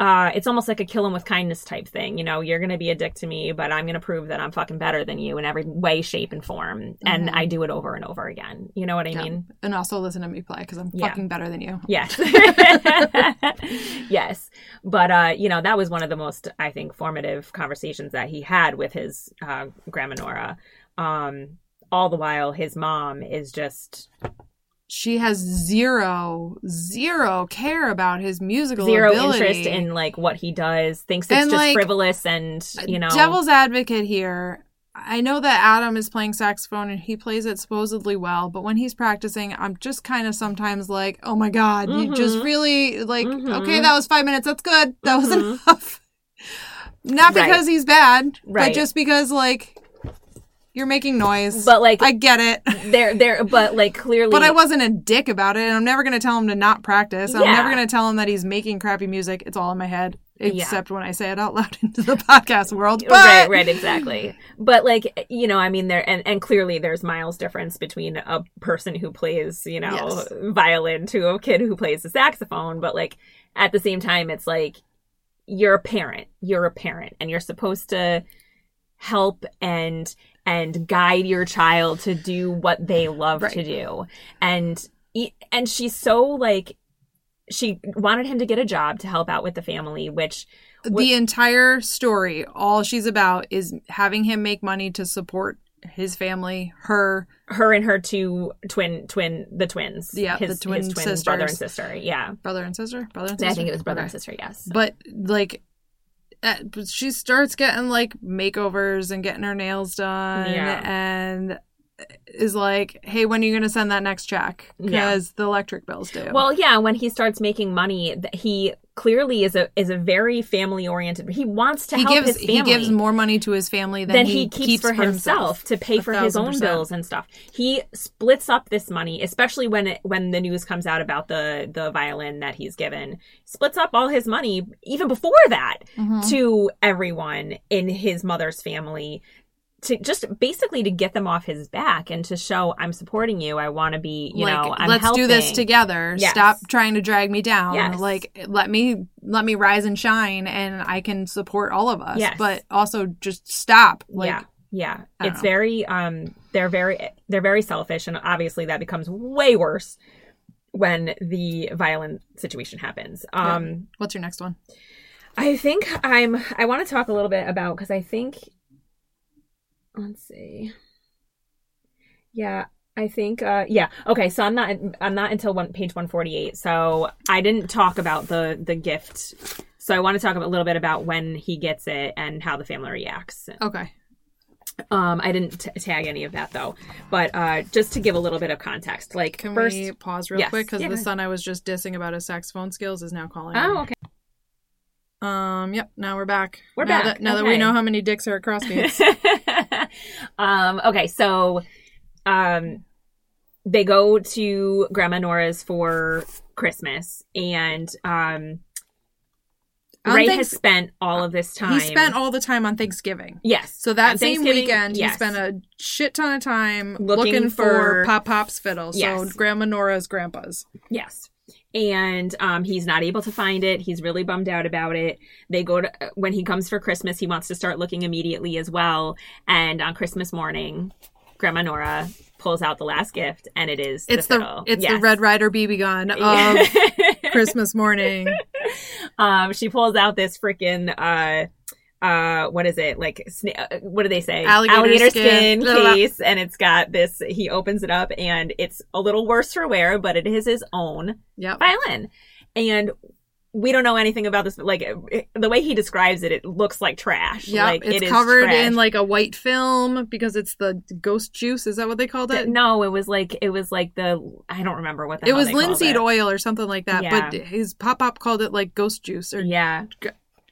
Uh, it's almost like a kill 'em with kindness type thing. You know, you're gonna be a dick to me, but I'm gonna prove that I'm fucking better than you in every way, shape, and form. And Mhm. I do it over and over again. You know what I Yeah. mean? and also listen to me play because I'm Yeah. fucking better than you. Yes. [laughs] [laughs] yes. But uh, you know, that was one of the most I think formative conversations that he had with his uh grandma Nora. Um all the while his mom is just She has zero, zero care about his musical zero ability. interest in like what he does, thinks it's And, just like, frivolous and you know devil's advocate here. I know that Adam is playing saxophone and he plays it supposedly well, but when he's practicing, I'm just kind of sometimes like, "Oh my god, you just Mhm. really like Mhm. okay, that was 5 minutes. That's good. That was Mhm. enough." [laughs] Not Right. because he's bad, Right. but just because like you're making noise. but like I get it. [laughs] they're they're but like clearly But I wasn't a dick about it, and I'm never going to tell him to not practice. I'm Yeah. never going to tell him that he's making crappy music. It's all in my head, Yeah. except when I say it out loud [laughs] into the podcast world. But right right exactly but like you know i mean there and, and clearly there's miles difference between a person who plays you know Yes. violin to a kid who plays the saxophone but like at the same time it's like you're a parent you're a parent and you're supposed to help and and guide your child to do what they love Right. to do. And and she's so like she wanted him to get a job to help out with the family which the entire story, all she's about is having him make money to support his family, her. her and her two twin twin the twins. Yeah, the his, twin his twin brother and sister yeah. Brother and sister, brother and sister. i think it was brother and sister yes. But like, she starts getting like makeovers and getting her nails done, Yeah. and is like, "Hey, when are you going to send that next check? Yeah. Because the electric bills due." well yeah when he starts making money he clearly is a is a very family oriented he wants to he help gives his family he gives more money to his family than, than he, keeps, for, himself, to pay for his own percent. bills and stuff. He splits up this money, especially when it, when the news comes out about the the violin that he's given. Splits up all his money even before that Mhm. to everyone in his mother's family to just basically to get them off his back and to show I'm supporting you. I want to be, you like, know, I'm let's do this together. Yes. Stop trying to drag me down. Yes. Like let me let me rise and shine, and I can support all of us. Yes. But also just stop. Like yeah. Yeah. It's know. very um they're very they're very selfish and obviously that becomes way worse when the violent situation happens. Yeah. Um what's your next one? I think I'm I want to talk a little bit about cuz I think let's see. Yeah, I think uh yeah. Okay, so I'm not I'm not until one page 148. So I didn't talk about the the gift. So I want to talk a little bit about when he gets it and how the family reacts. Okay. Um, I didn't t- tag any of that though, but uh, just to give a little bit of context, like Can first, we pause real Yes. quick because Yeah, the son I was just dissing about his saxophone skills is now calling. oh, okay, Um. Yep. Now we're back. We're now back, That, now that we know how many dicks are at CrossFit. [laughs] um, okay, so um, they go to Grandma Nora's for Christmas, and um, Ray Thanks- has spent all of this time. He spent all the time on Thanksgiving. yes, So that same Thanksgiving, weekend, yes. he spent a shit ton of time Looking looking, for- for, Pop Pop's fiddle. So Grandma Nora's grandpa's. Yes. And um, he's not able to find it. He's really bummed out about it. They go to, when he comes for Christmas, he wants to start looking immediately as well. And on Christmas morning, Grandma Nora pulls out the last gift, and it is It's the the, it's Yes. the Red Ryder BB gun [laughs] of Christmas morning. [laughs] um, she pulls out this freaking uh, uh, what is it like? Sna- uh, what do they say? Alligator skin, skin. Blah, blah. case, and it's got this. He opens it up, and it's a little worse for wear, but it is his own Yep. violin. And we don't know anything about this, but like it, the way he describes it, it looks like trash. Yeah, like, it's it is covered trash. in like a white film because it's the ghost juice. Is that what they called it? no, it was like it was like the I don't remember what the it was linseed oil or something like that. Yeah. But his pop pop called it like ghost juice or Yeah.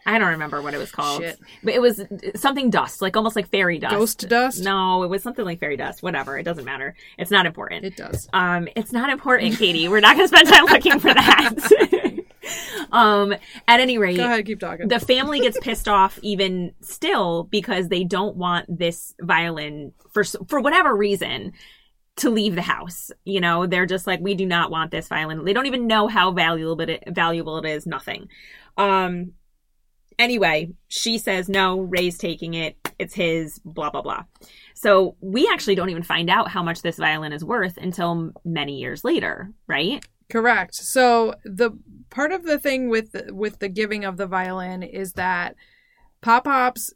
I don't remember what it was called. Shit. But it was something dust, like almost like fairy dust. ghost dust. No, it was something like fairy dust. Whatever. It doesn't matter. It's not important. It does. um, it's not important, Katie. We're not going to spend time looking for that. [laughs] um, at any rate, Go ahead, keep talking. the family gets pissed off even still because they don't want this violin for for whatever reason to leave the house. You know, they're just like, we do not want this violin. They don't even know how valuable it valuable it is. Nothing. Um. Anyway, she says no. Ray's taking it. It's his. Blah blah blah. So we actually don't even find out how much this violin is worth until many years later, right? Correct. So the part of the thing with with the giving of the violin is that Pop Pop's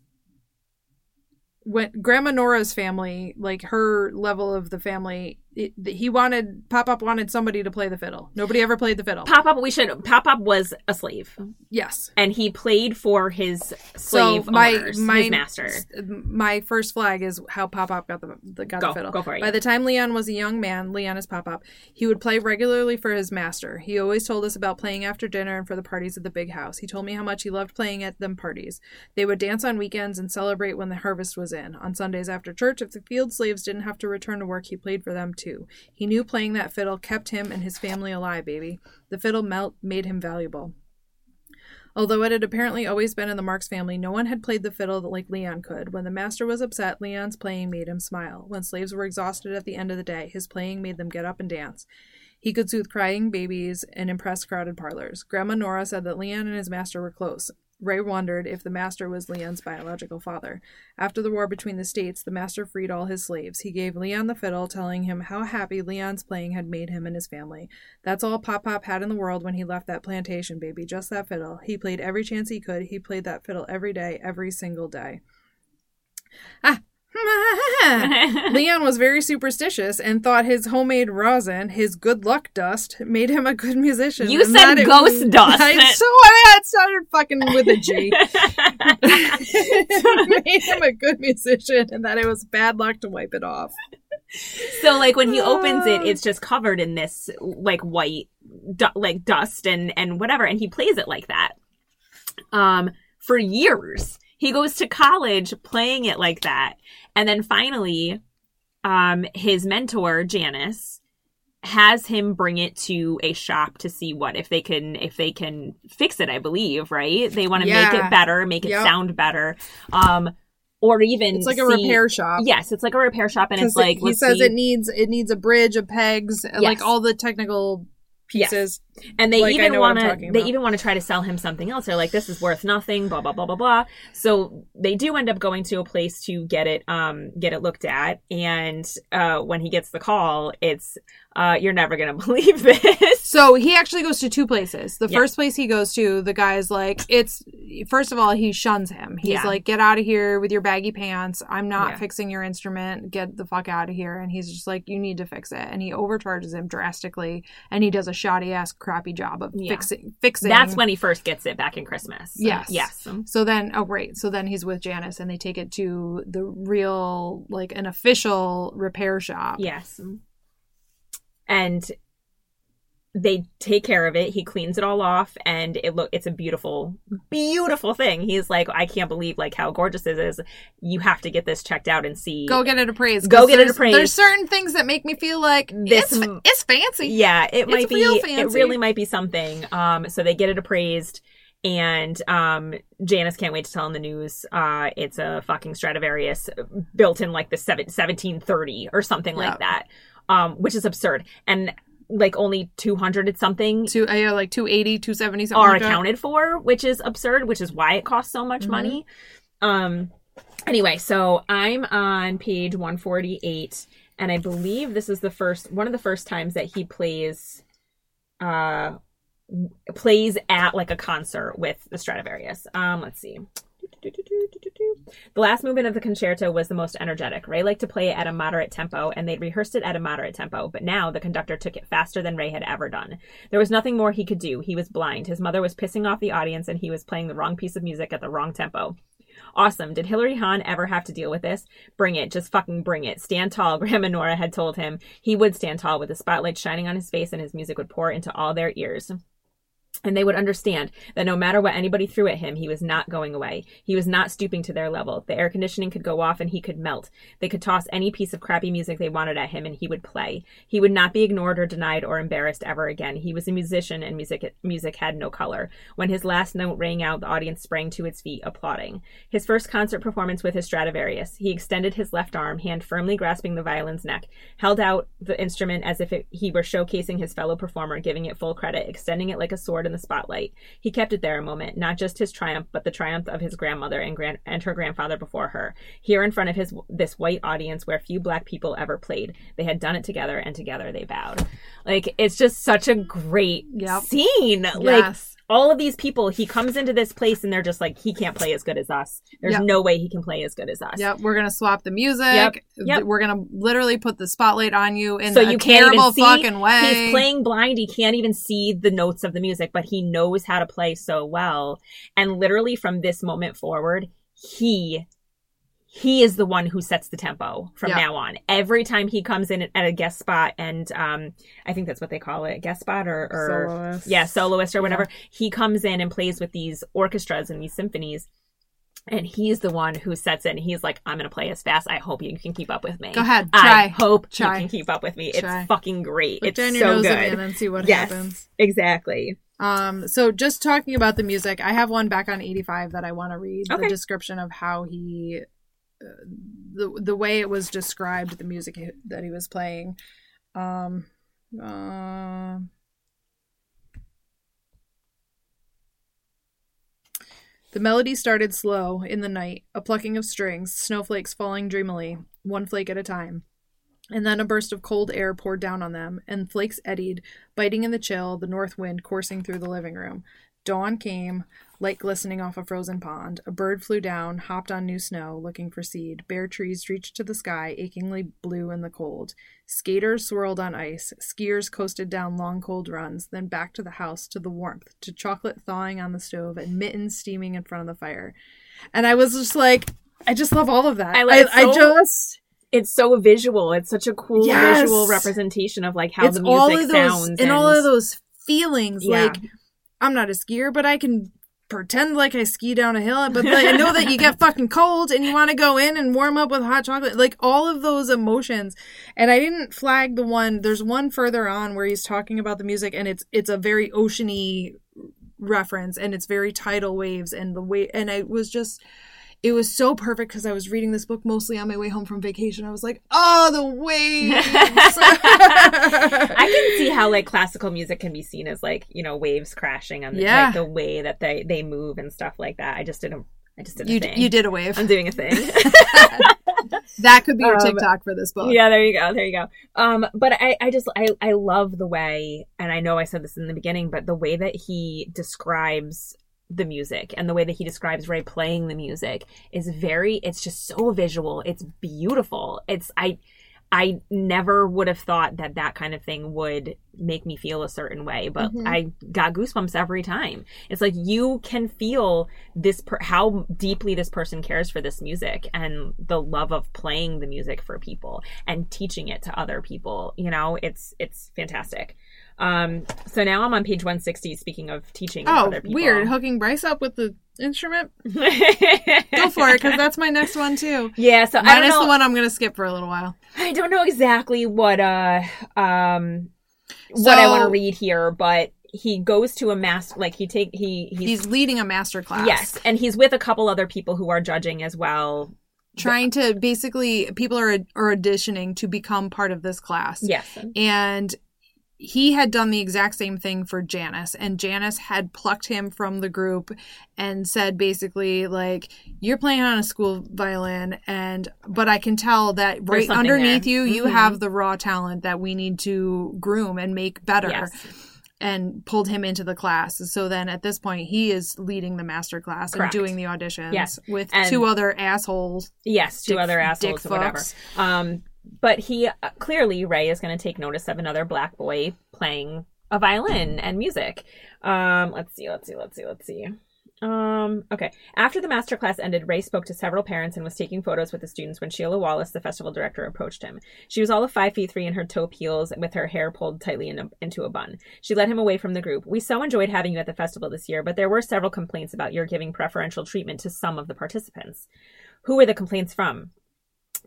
when Grandma Nora's family, like her level of the family, it, he wanted Pop Up wanted somebody to play the fiddle. Nobody ever played the fiddle. Pop up. We should. Pop up was a slave, yes. and he played for his slave so my owners, my his master. my first flag is how Pop Up got the, the got Go, the fiddle. go for it, By yeah. the time Leon was a young man, Leon is Pop Up. He would play regularly for his master. He always told us about playing after dinner and for the parties at the big house. He told me how much he loved playing at them parties. They would dance on weekends and celebrate when the harvest was in. On Sundays after church, if the field slaves didn't have to return to work, he played for them too. He knew playing that fiddle kept him and his family alive, baby. The fiddle melt made him valuable. Although it had apparently always been in the Marks family, no one had played the fiddle like Leon could. When the master was upset, Leon's playing made him smile. When slaves were exhausted at the end of the day, his playing made them get up and dance. He could soothe crying babies and impress crowded parlors. Grandma Nora said that Leon and his master were close. Ray wondered if the master was Leon's biological father. After the war between the states, the master freed all his slaves. He gave Leon the fiddle, telling him how happy Leon's playing had made him and his family. That's all Pop Pop had in the world when he left that plantation, baby, just that fiddle. He played every chance he could. He played that fiddle every day, every single day. Ah. [laughs] Leon was very superstitious and thought his homemade rosin, his good luck dust, made him a good musician. You and said that it- ghost dust. I, so I started fucking with a G. [laughs] [laughs] made him a good musician and that it was bad luck to wipe it off. so like when he opens it, it's just covered in this like white, du- like dust and and whatever, and he plays it like that. Um, for years, he goes to college playing it like that, and then finally, um, his mentor Janice has him bring it to a shop to see what if they can if they can fix it i believe right they want to make it better make it Yep. sound better um or even It's like a see- repair shop. yes it's like a repair shop and it's it- like he says see. it needs it needs a bridge, a pegs, like all the technical Yes. And they like, even know what I'm want to they even want to try to sell him something else they're like this is worth nothing blah blah blah blah blah so they do end up going to a place to get it um get it looked at and uh when he gets the call it's uh you're never gonna [laughs] believe this So he actually goes to two places. The Yeah. first place he goes to, the guy's like, it's first of all, he shuns him. He's Yeah. like, get out of here with your baggy pants. I'm not Yeah. fixing your instrument. Get the fuck out of here. And he's just like, you need to fix it. And he overcharges him drastically. And he does a shoddy ass, crappy job of Yeah. fixing. Fixing. that's when he first gets it back in christmas Yes. yes So then, oh great. So then he's with Janice, and they take it to the real, like an official repair shop. Yes. And they take care of it. He cleans it all off and it look it's a beautiful beautiful thing. He's like I can't believe like how gorgeous this is. You have to get this checked out and see. Go get it appraised. Go get it appraised. There's certain things that make me feel like This it's, it's fancy. Yeah, it might be it really might be something. Um so they get it appraised and um Janice can't wait to tell in the news. Uh it's a fucking Stradivarius built in like the seven, 1730 or something Yeah. like that. Um which is absurd. And like only 200 and something Two, uh, yeah, like 280, 270 something. are like that. accounted for, which is absurd, which is why it costs so much Mhm. money. Um anyway, so I'm on page 148 and I believe this is the first one of the first times that he plays uh plays at like a concert with the Stradivarius. Um let's see. The last movement of the concerto was the most energetic. Ray liked to play it at a moderate tempo, and they'd rehearsed it at a moderate tempo, but now the conductor took it faster than Ray had ever done. There was nothing more he could do. He was blind. His mother was pissing off the audience, and he was playing the wrong piece of music at the wrong tempo. Awesome. Did Hilary Hahn ever have to deal with this? Bring it. Just fucking bring it. Stand tall, [laughs] Grandma Nora had told him. He would stand tall with the spotlight shining on his face and his music would pour into all their ears and they would understand that no matter what anybody threw at him, he was not going away. He was not stooping to their level. The air conditioning could go off and he could melt. They could toss any piece of crappy music they wanted at him and he would play. He would not be ignored or denied or embarrassed ever again. He was a musician and music music had no color. When his last note rang out, the audience sprang to its feet, applauding. His first concert performance with his Stradivarius. He extended his left arm, hand firmly grasping the violin's neck, held out the instrument as if it, he were showcasing his fellow performer, giving it full credit, extending it like a sword in the spotlight. He kept it there a moment, not just his triumph, but the triumph of his grandmother and grand and her grandfather before her. Here in front of his this white audience where few black people ever played. They had done it together and together they bowed. Like it's just such a great Yep. scene. Like Yes. All of these people, he comes into this place and they're just like, he can't play as good as us. There's Yep. no way he can play as good as us. Yep, we're gonna swap the music. Yep, yep. We're gonna literally put the spotlight on you in so you can't terrible even see, fucking way. He's playing blind. He can't even see the notes of the music, but he knows how to play so well. And literally from this moment forward, he he is the one who sets the tempo from Yeah. now on. Every time he comes in at a guest spot, and um, I think that's what they call it, guest spot or, or Soloist. yeah, soloist or whatever. He comes in and plays with these orchestras and these symphonies. And he's the one who sets it. And he's like, "I'm gonna play as fast. I hope you can keep up with me. Go ahead, I try. hope Try. you can keep up with me. Try. It's fucking great. Look it's down so nose good. me and then see what Yes. happens. Exactly. Um, so just talking about the music, I have one back on 85 that I want to read. Okay. The description of how he, the the way it was described, the music that he was playing. Um, uh, the melody started slow in the night, a plucking of strings, snowflakes falling dreamily, one flake at a time. And then a burst of cold air poured down on them, and flakes eddied, biting in the chill, the north wind coursing through the living room. Dawn came, light glistening off a frozen pond. A bird flew down, hopped on new snow, looking for seed. Bare trees reached to the sky, achingly blue in the cold. Skaters swirled on ice. Skiers coasted down long cold runs, then back to the house, to the warmth, to chocolate thawing on the stove, and mittens steaming in front of the fire. And I was just like, I just love all of that. I like- I, so- just It's so visual. It's such a cool Yes. visual representation of like how it's the music all of those sounds and, all of those feelings. Yeah. Like I'm not a skier, but I can pretend like I ski down a hill. But like, I know that you get [laughs] fucking cold and you want to go in and warm up with hot chocolate. Like all of those emotions. And I didn't flag the one. There's one further on where he's talking about the music, and it's it's a very oceany reference, and it's very tidal waves and the way. And I was just. It was so perfect because I was reading this book mostly on my way home from vacation. I was like, "Oh, the waves!" [laughs] I can see how like classical music can be seen as like you know waves crashing on the, Yeah. like, the way that they they move and stuff like that. I just didn't. I just did you thing. you did a wave. I'm doing a thing. [laughs] That could be your Um, TikTok for this book. yeah, there you go. There you go. Um, but I, I just, I, I love the way, and I know I said this in the beginning, but the way that he describes the music and the way that he describes Ray playing the music is very, it's just so visual. It's beautiful. It's, I, I never would have thought that that kind of thing would make me feel a certain way, but Mhm. I got goosebumps every time. It's like you can feel this per- how deeply this person cares for this music and the love of playing the music for people and teaching it to other people. You know, it's it's fantastic. Um, so now I'm on page 160. Speaking of teaching Oh, other people, weird. Hooking Bryce up with the instrument. [laughs] Go for it, because that's my next one too. Yeah, so I don't know. the one I'm gonna skip for a little while. I don't know exactly what uh um what I want to read here, but he goes to a master like he take he he's, He's leading a master class. yes, and he's with a couple other people who are judging as well. trying to basically people are are auditioning to become part of this class. Yes. and he had done the exact same thing for Janice and Janice had plucked him from the group and said basically like you're playing on a school violin and but I can tell that right underneath there. you you Mhm. have the raw talent that we need to groom and make better. Yes. and pulled him into the class. So then at this point, he is leading the master class Correct. and doing the auditions Yes. with And- two other assholes. Yes, two Dick- other assholes whatever. Um, but he uh, clearly Ray is going to take notice of another black boy playing a violin and music. Um, let's see, let's see, let's see, let's see. Um, okay. After the master class ended, Ray spoke to several parents and was taking photos with the students when Sheila Wallace, the festival director, approached him. She was all of five feet three in her toe heels with her hair pulled tightly in a, into a bun. She led him away from the group. We so enjoyed having you at the festival this year, but there were several complaints about your giving preferential treatment to some of the participants. Who were the complaints from?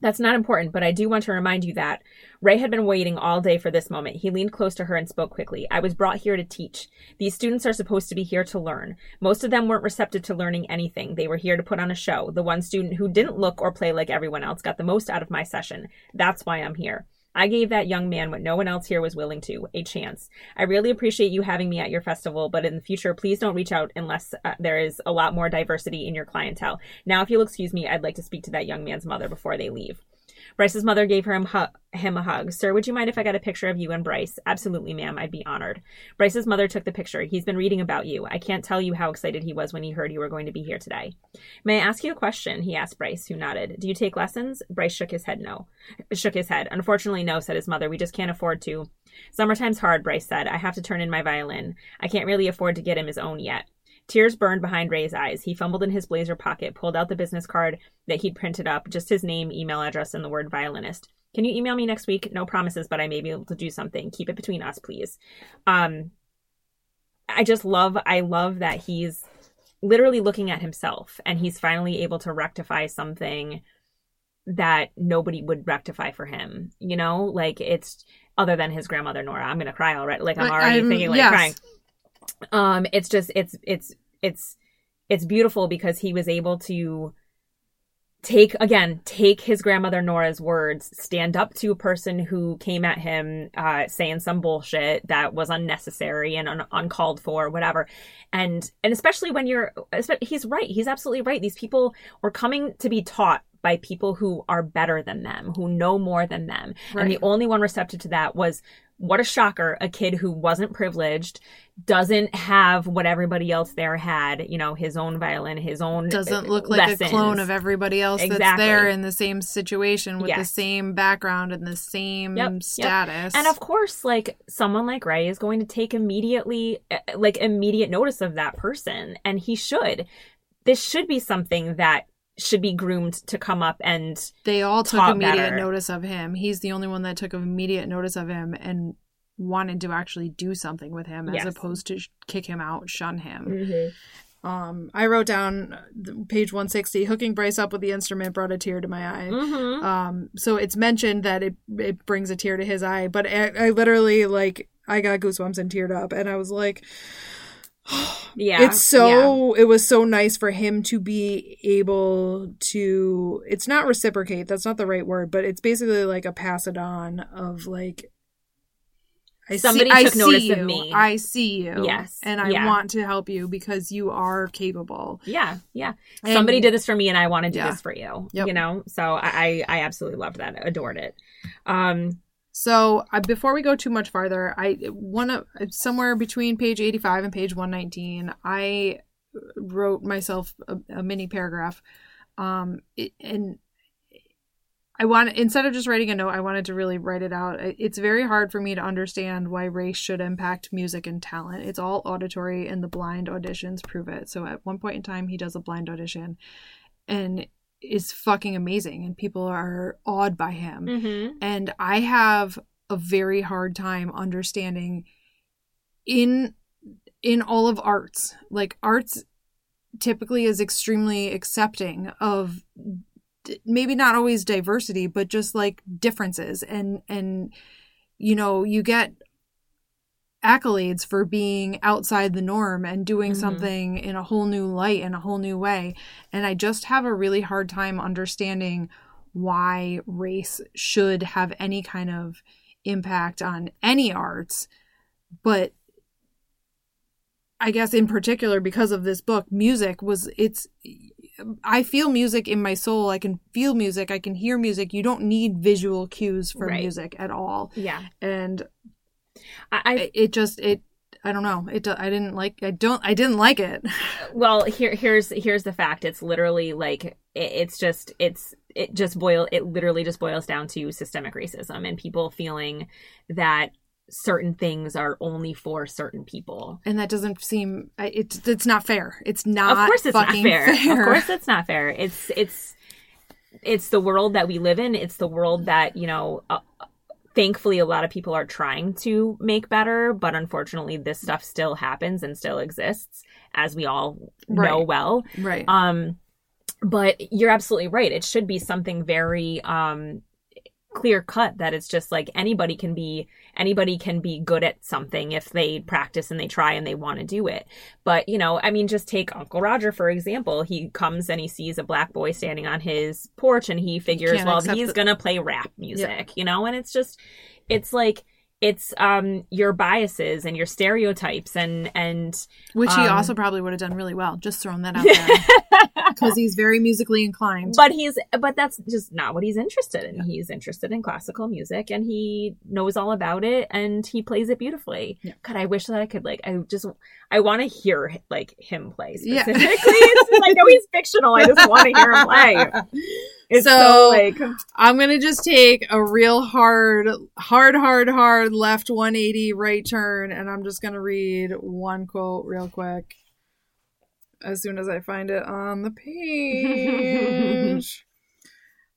That's not important, but I do want to remind you that Ray had been waiting all day for this moment. He leaned close to her and spoke quickly. I was brought here to teach. These students are supposed to be here to learn. Most of them weren't receptive to learning anything. They were here to put on a show. The one student who didn't look or play like everyone else got the most out of my session. That's why I'm here. I gave that young man what no one else here was willing to a chance. I really appreciate you having me at your festival, but in the future, please don't reach out unless uh, there is a lot more diversity in your clientele. Now, if you'll excuse me, I'd like to speak to that young man's mother before they leave. Bryce's mother gave him, hu- him a hug. Sir, would you mind if I got a picture of you and Bryce? Absolutely, ma'am. I'd be honored. Bryce's mother took the picture. He's been reading about you. I can't tell you how excited he was when he heard you were going to be here today. May I ask you a question? He asked Bryce, who nodded. Do you take lessons? Bryce shook his head no. Shook his head. Unfortunately, no, said his mother. We just can't afford to. Summertime's hard, Bryce said. I have to turn in my violin. I can't really afford to get him his own yet. Tears burned behind Ray's eyes. He fumbled in his blazer pocket, pulled out the business card that he'd printed up, just his name, email address, and the word violinist. Can you email me next week? No promises, but I may be able to do something. Keep it between us, please. Um I just love I love that he's literally looking at himself and he's finally able to rectify something that nobody would rectify for him. You know, like it's other than his grandmother Nora. I'm gonna cry already. Like I'm already I'm- thinking like yes. crying. Um, it's just it's it's it's it's beautiful because he was able to take again take his grandmother nora's words stand up to a person who came at him uh saying some bullshit that was unnecessary and un- uncalled for whatever. And and especially when you're he's right. He's absolutely right. These people were coming to be taught by people who are better than them who know more than them. And the only one receptive to that was what a shocker a kid who wasn't privileged doesn't have what everybody else there had you know his own violin his own Doesn't uh, look like lessons. a clone of everybody else that's there in the same situation with the same background and the same Yep, yep. status. And of course, like someone like Ray is going to take immediately, uh, like immediate notice of that person, and he should. This should be something that should be groomed to come up and they all took immediate better. notice of him. He's the only one that took immediate notice of him and wanted to actually do something with him as Yes. opposed to kick him out, shun him. Um, I wrote down uh, page 160 hooking Bryce up with the instrument brought a tear to my eye. Mhm. Um, so it's mentioned that it it brings a tear to his eye, but I, I literally like I got goosebumps and teared up, and I was like, [gasps] yeah, it's so it was so nice for him to be able to. It's not reciprocate. That's not the right word, but it's basically like a pass it on of like. I Somebody see, I took see notice of you. me. I see you. Yes, and I yeah. want to help you because you are capable. yeah, yeah. And- Somebody did this for me, and I want to do Yeah. this for you. Yep. You know, so I, I I absolutely loved that, adored it. Um, So uh, before we go too much farther, I want to somewhere between page 85 and page 119, I wrote myself a, a mini paragraph. Um, it, and I want instead of just writing a note, I wanted to really write it out. It's very hard for me to understand why race should impact music and talent. It's all auditory, and the blind auditions prove it. So at one point in time, he does a blind audition, and is fucking amazing, and people are awed by him mhm. and I have a very hard time understanding in in all of arts like arts typically is extremely accepting of d- maybe not always diversity but just like differences and and you know you get accolades for being outside the norm and doing Mhm. something in a whole new light in a whole new way and i just have a really hard time understanding why race should have any kind of impact on any arts but i guess in particular because of this book music was it's i feel music in my soul i can feel music i can hear music you don't need visual cues for Right. music at all yeah. and I, I it- just it I don't know. It. I didn't like. I don't. I didn't like it. [laughs] well here here's here's the fact it's literally like it, it's just it's it just boil it literally just boils down to systemic racism and people feeling that certain things are only for certain people And that doesn't seem. It's. It's not fair. It's not. of course it's not fair. fair. of course it's not fair it's it's it's the world that we live in it's the world that you know uh, thankfully a lot of people are trying to make better but unfortunately this stuff still happens and still exists as we all know well. Right. um but you're absolutely right. It should be something very um clear cut that it's just like anybody can be anybody can be good at something if they practice and they try and they want to do it. But you know i mean just take uncle roger for example. He comes and he sees a black boy standing on his porch and he figures Can't well he's the- gonna play rap music you know? And it's just it's like it's um your biases and your stereotypes and and Which he um, also probably would have done really well. Just throwing that out there [laughs] because he's very musically inclined. but he's but that's just not what he's interested in he's interested in classical music and he knows all about it and he plays it beautifully Yeah. god i wish that i could like i just i want to hear like him play Yeah. specifically [laughs] it's just, i know he's fictional i just want to hear him play [laughs] it's so, So- like I'm gonna just take a real hard, hard, hard, hard left 180 right turn, and I'm just gonna read one quote real quick. As soon as I find it on the page. [laughs]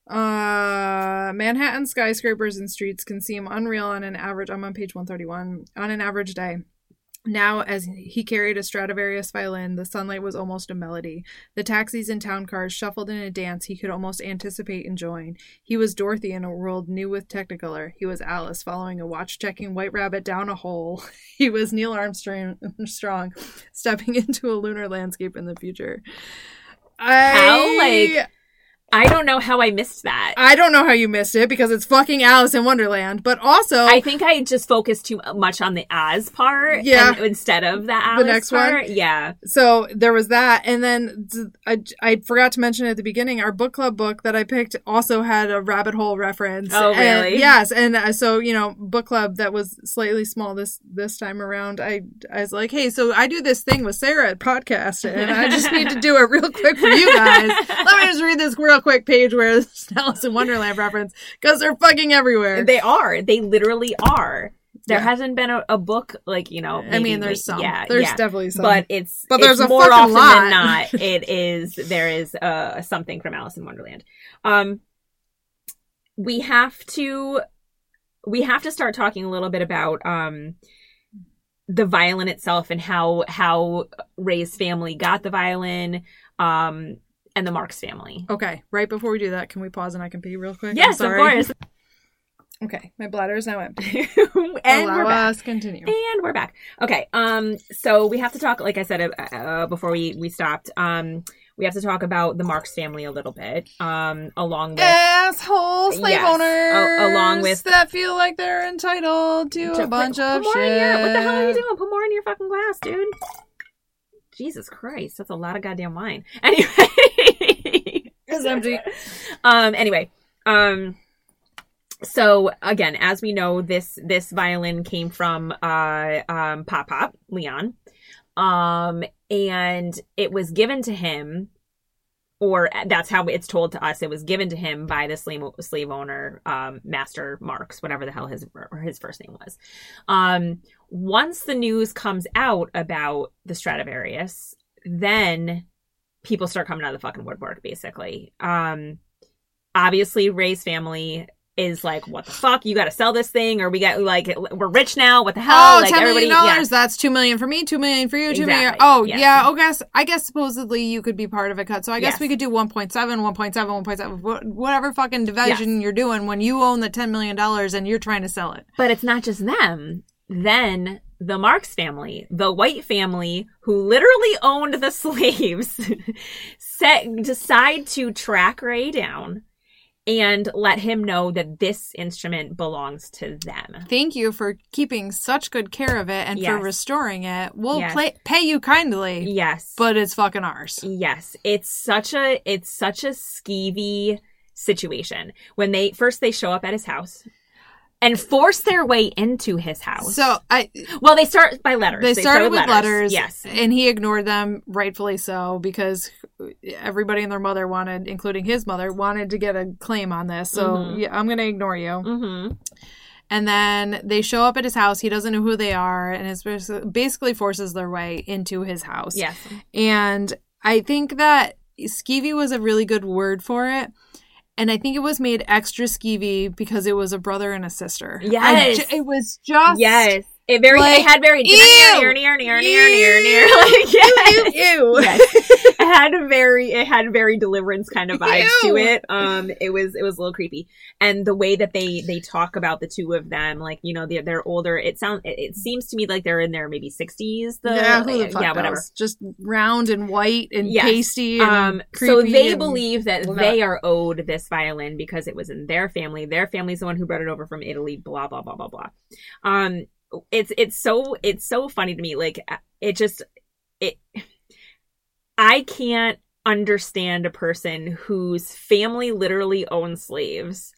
uh Manhattan skyscrapers and streets can seem unreal on an average I'm on page 131 on an average day. Now, as he carried a Stradivarius violin, the sunlight was almost a melody. The taxis and town cars shuffled in a dance he could almost anticipate enjoying. He was Dorothy in a world new with Technicolor. He was Alice following a watch checking white rabbit down a hole. [laughs] He was Neil Armstrong, Strong stepping [laughs] into a lunar landscape in the future. I, How, like- i don't know how i missed that I don't know how you missed it because it's fucking Alice in Wonderland, but also I think I just focused too much on the as part, Yeah. and- instead of the Alice the next one? part. Yeah, so there was that and then I forgot to mention at the beginning our book club book that i picked also had a rabbit hole reference Oh, And- really? yes and uh, so you know book club that was slightly small this this time around i i was like hey so i do this thing with sara at podcast and i just need to do it real quick for you guys [laughs] let me just read this real quick page where [laughs] it's alice in wonderland reference because they're fucking everywhere They are. They literally are. There Yeah. hasn't been a, a book like you know. i mean there's like- some Yeah, there's yeah. definitely some But it's But there's it's a more often lot. than not. [laughs] It is there is uh something from Alice in Wonderland. Um, we have to we have to start talking a little bit about um the violin itself and how how Ray's family got the violin um and the Marks family. okay right before we do that can we pause and i can pee real quick Yes, of course. [laughs] okay my bladder is now empty [laughs] and Allow we're back. us continue. And we're back. Okay. Um. So we have to talk, like I said uh, uh, before we we stopped. Um. We have to talk about the Marks family a little bit. Um. Along with Asshole slave Yes, owners, a- along with- that feel like they're entitled to, to a bunch put, of put more shit. In your, what the hell are you doing? Put more in your fucking glass, dude. Jesus Christ, that's a lot of goddamn wine. [laughs] Anyway, It's empty. um. Anyway. Um. So again, as we know, this this violin came from uh um Pop Pop Leon, um, and it was given to him, or that's how it's told to us. It was given to him by the slave slave owner, um, Master Marks, whatever the hell his his first name was. Um, once the news comes out about the Stradivarius, then people start coming out of the fucking woodwork, basically. Um, obviously, Ray's family is like, "What the fuck? You got to sell this thing, or we got like we're rich now. What the hell? Oh, like ten million dollars. Yeah. That's two million for me, two million for you, two million. Exactly. Oh, Yes. yeah. Oh, guess I guess supposedly you could be part of a cut. So I guess Yes. we could do 1.7, 1.7, 1.7, wh- whatever fucking division you're doing when you own the ten million dollars and you're trying to sell it. But it's not just them. Then the Marks family, the white family who literally owned the [laughs] slaves, set decide to track Ray down and let him know that this instrument belongs to them. Thank you for keeping such good care of it and for restoring it. We'll Yes. play, pay you kindly, Yes. but it's fucking ours. Yes, it's such a it's such a skeevy situation. When they first they show up at his house. And force their way into his house. So I well, they start by letters. they start started with letters, Yes. and he ignored them, rightfully so, because everybody and their mother wanted, including his mother, wanted to get a claim on this. So Mhm. yeah, I'm gonna ignore you. Mm-hmm. And then they show up at his house. He doesn't know who they are, and it's basically forces their way into his house. Yes. And I think that skeevy was a really good word for it. And I think it was made extra skeevy because it was a brother and a sister. Yes. ju- it was just Yes. It very. Like, it had very ew! near, near, near, near, near, near. Like, yes. Ew. yes. It had a very it had very deliverance kind of vibes [laughs] Ew. to it um it was it was a little creepy and the way that they they talk about the two of them like you know they're, they're older it sounds it, it seems to me like they're in their maybe 60s the yeah, who the fuck yeah whatever knows? Just round and white and Yes. pasty. And um so they and- believe that blah. they are owed this violin because it was in their family their family's the one who brought it over from italy blah blah blah blah blah um it's it's so it's so funny to me like it just it i can't understand a person whose family literally owns slaves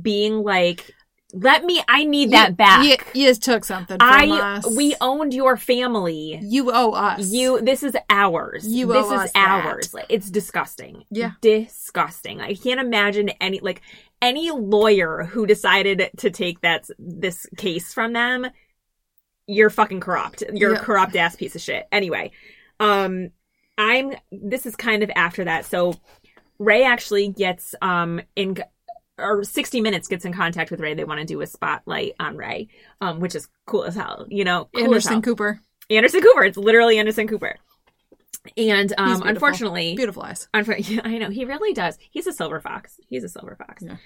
being like let me i need that back You, you took something from i us. we owned your family You owe us. you this is ours You this owe is that. ours Like, it's disgusting Yeah. disgusting i can't imagine any like any lawyer who decided to take that this case from them you're fucking corrupt you're Yeah. a corrupt ass piece of shit anyway um i'm this is kind of after that so ray actually gets um in or 60 minutes gets in contact with ray they want to do a spotlight on ray um which is cool as hell you know cool Anderson. Cooper. Anderson Cooper. It's literally Anderson Cooper. And um, beautiful. unfortunately, Beautiful eyes. unfor- [laughs] yeah, I know he really does. He's a silver fox. He's a silver fox. Yeah.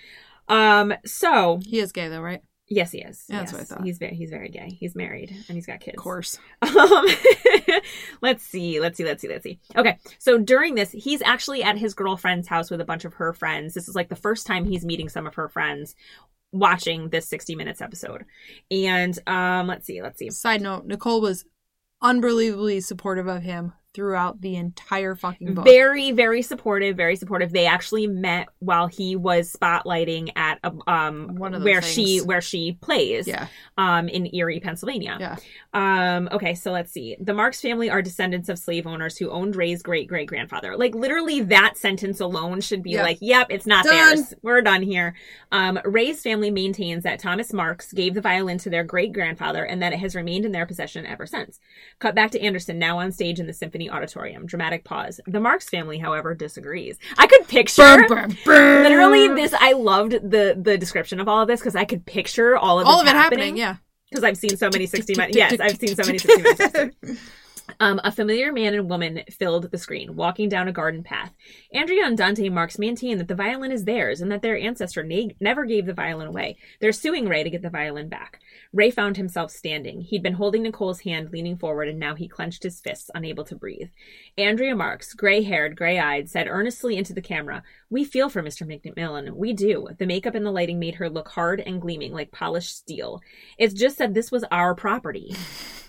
Um. So He is gay though, right? Yes, he is. Yeah, that's what I thought. He's very he's very gay. He's married and he's got kids. Of course. Um, [laughs] let's see, let's see, let's see, let's see. Okay, so during this, he's actually at his girlfriend's house with a bunch of her friends. This is like the first time he's meeting some of her friends watching this 60 minutes episode. And um, let's see, let's see. Side note: Nicole was unbelievably supportive of him throughout the entire fucking book. Very, very supportive. Very supportive. They actually met while he was spotlighting at a, um One of where she where she plays yeah, um in Erie, Pennsylvania. yeah. Um. Okay, so let's see. The Marks family are descendants of slave owners who owned Ray's great great grandfather. Like literally, that sentence alone should be Yeah. like, "Yep, it's not Done. theirs. We're done here." Um. Ray's family maintains that Thomas Marks gave the violin to their great grandfather and that it has remained in their possession ever since. Cut back to Anderson, now on stage in the Symphony Auditorium. Dramatic pause. The Marks family, however, disagrees. I could picture. Burn, burn, burn. Literally, this I loved the the description of all of this because I could picture all of all of it happening. Yeah. because I've seen so many 60 minutes. Yes, I've seen so many 60 minutes. [laughs] Um, a familiar man and woman filled the screen, walking down a garden path. Andrea and Dante Marks maintain that the violin is theirs and that their ancestor na- never gave the violin away. They're suing Ray to get the violin back. Ray found himself standing. He'd been holding Nicole's hand, leaning forward, and now he clenched his fists, unable to breathe. Andrea Marks, gray haired, gray eyed, said earnestly into the camera, We feel for Mr. McMillian. We do. The makeup and the lighting made her look hard and gleaming like polished steel. It's just that this was our property.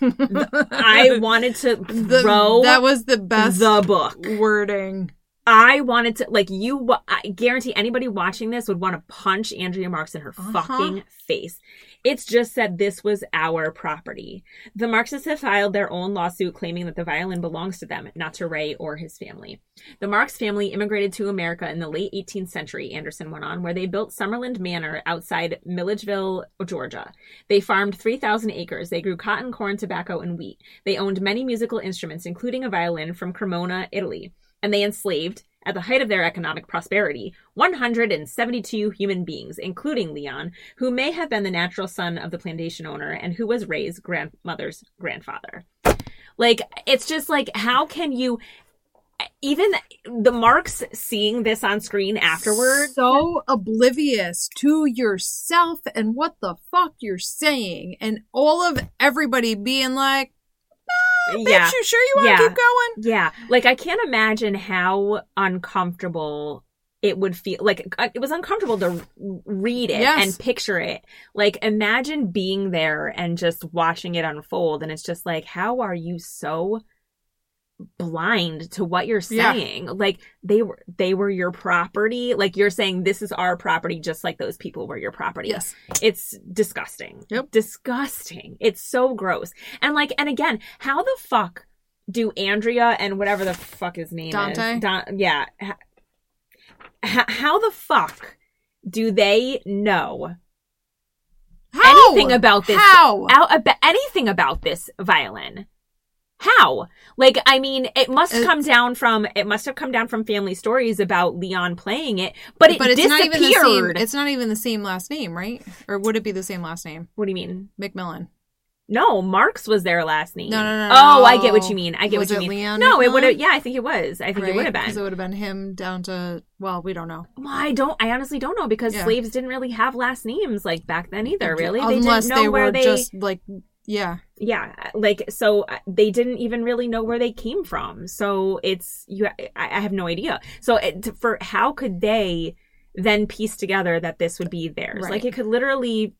[laughs] I wanted to The- throw that was the best the book. wording. I wanted to like you. I guarantee anybody watching this would want to punch Andrea Marks in her Uh-huh. fucking face. It's just that this was our property. The Markses have filed their own lawsuit claiming that the violin belongs to them, not to Ray or his family. The Marks family immigrated to America in the late 18th century, Anderson went on, where they built Summerland Manor outside Milledgeville, Georgia. They farmed 3,000 acres. They grew cotton, corn, tobacco, and wheat. They owned many musical instruments, including a violin from Cremona, Italy. And they enslaved, at the height of their economic prosperity, 172 human beings, including Leon, who may have been the natural son of the plantation owner and who was Ray's grandmother's grandfather. Like, it's just like, how can you. Even the Marks seeing this on screen afterwards. so oblivious to yourself and what the fuck you're saying, and all of everybody being like, "Bitch, yeah. you sure you want to Yeah. keep going?" Yeah, like I can't imagine how uncomfortable it would feel. Like uh, it was uncomfortable to read it Yes. and picture it. Like imagine being there and just watching it unfold, and it's just like, how are you so blind to what you're Yeah. saying. Like they were they were your property. Like you're saying this is our property just like those people were your property. Yes. It's disgusting. Yep. Disgusting. It's so gross. And like and again, how the fuck do Andrea and whatever the fuck his name Dante? is? Don- yeah. H- h- how the fuck do they know How? anything about this How? out about anything about this violin how like i mean it must It- come down from it must have come down from family stories about leon playing it but it but it's not even the same. disappeared It's not even the same last name, right? Or would it be the same last name? what do you mean McMillian. no marks was their last name No, no, no, oh no. i get what you mean i get Was what you it mean Leon no it would have yeah i think it was i think it would have Because been it would have been him down to well, we don't know. well, I don't. I honestly don't know because Yeah. slaves didn't really have last names like back then either. Really, they Unless didn't know they where were they just like yeah. yeah like so uh, they didn't even really know where they came from so it's you i, I have no idea so it, for how could they then piece together that this would be theirs Right. like it could literally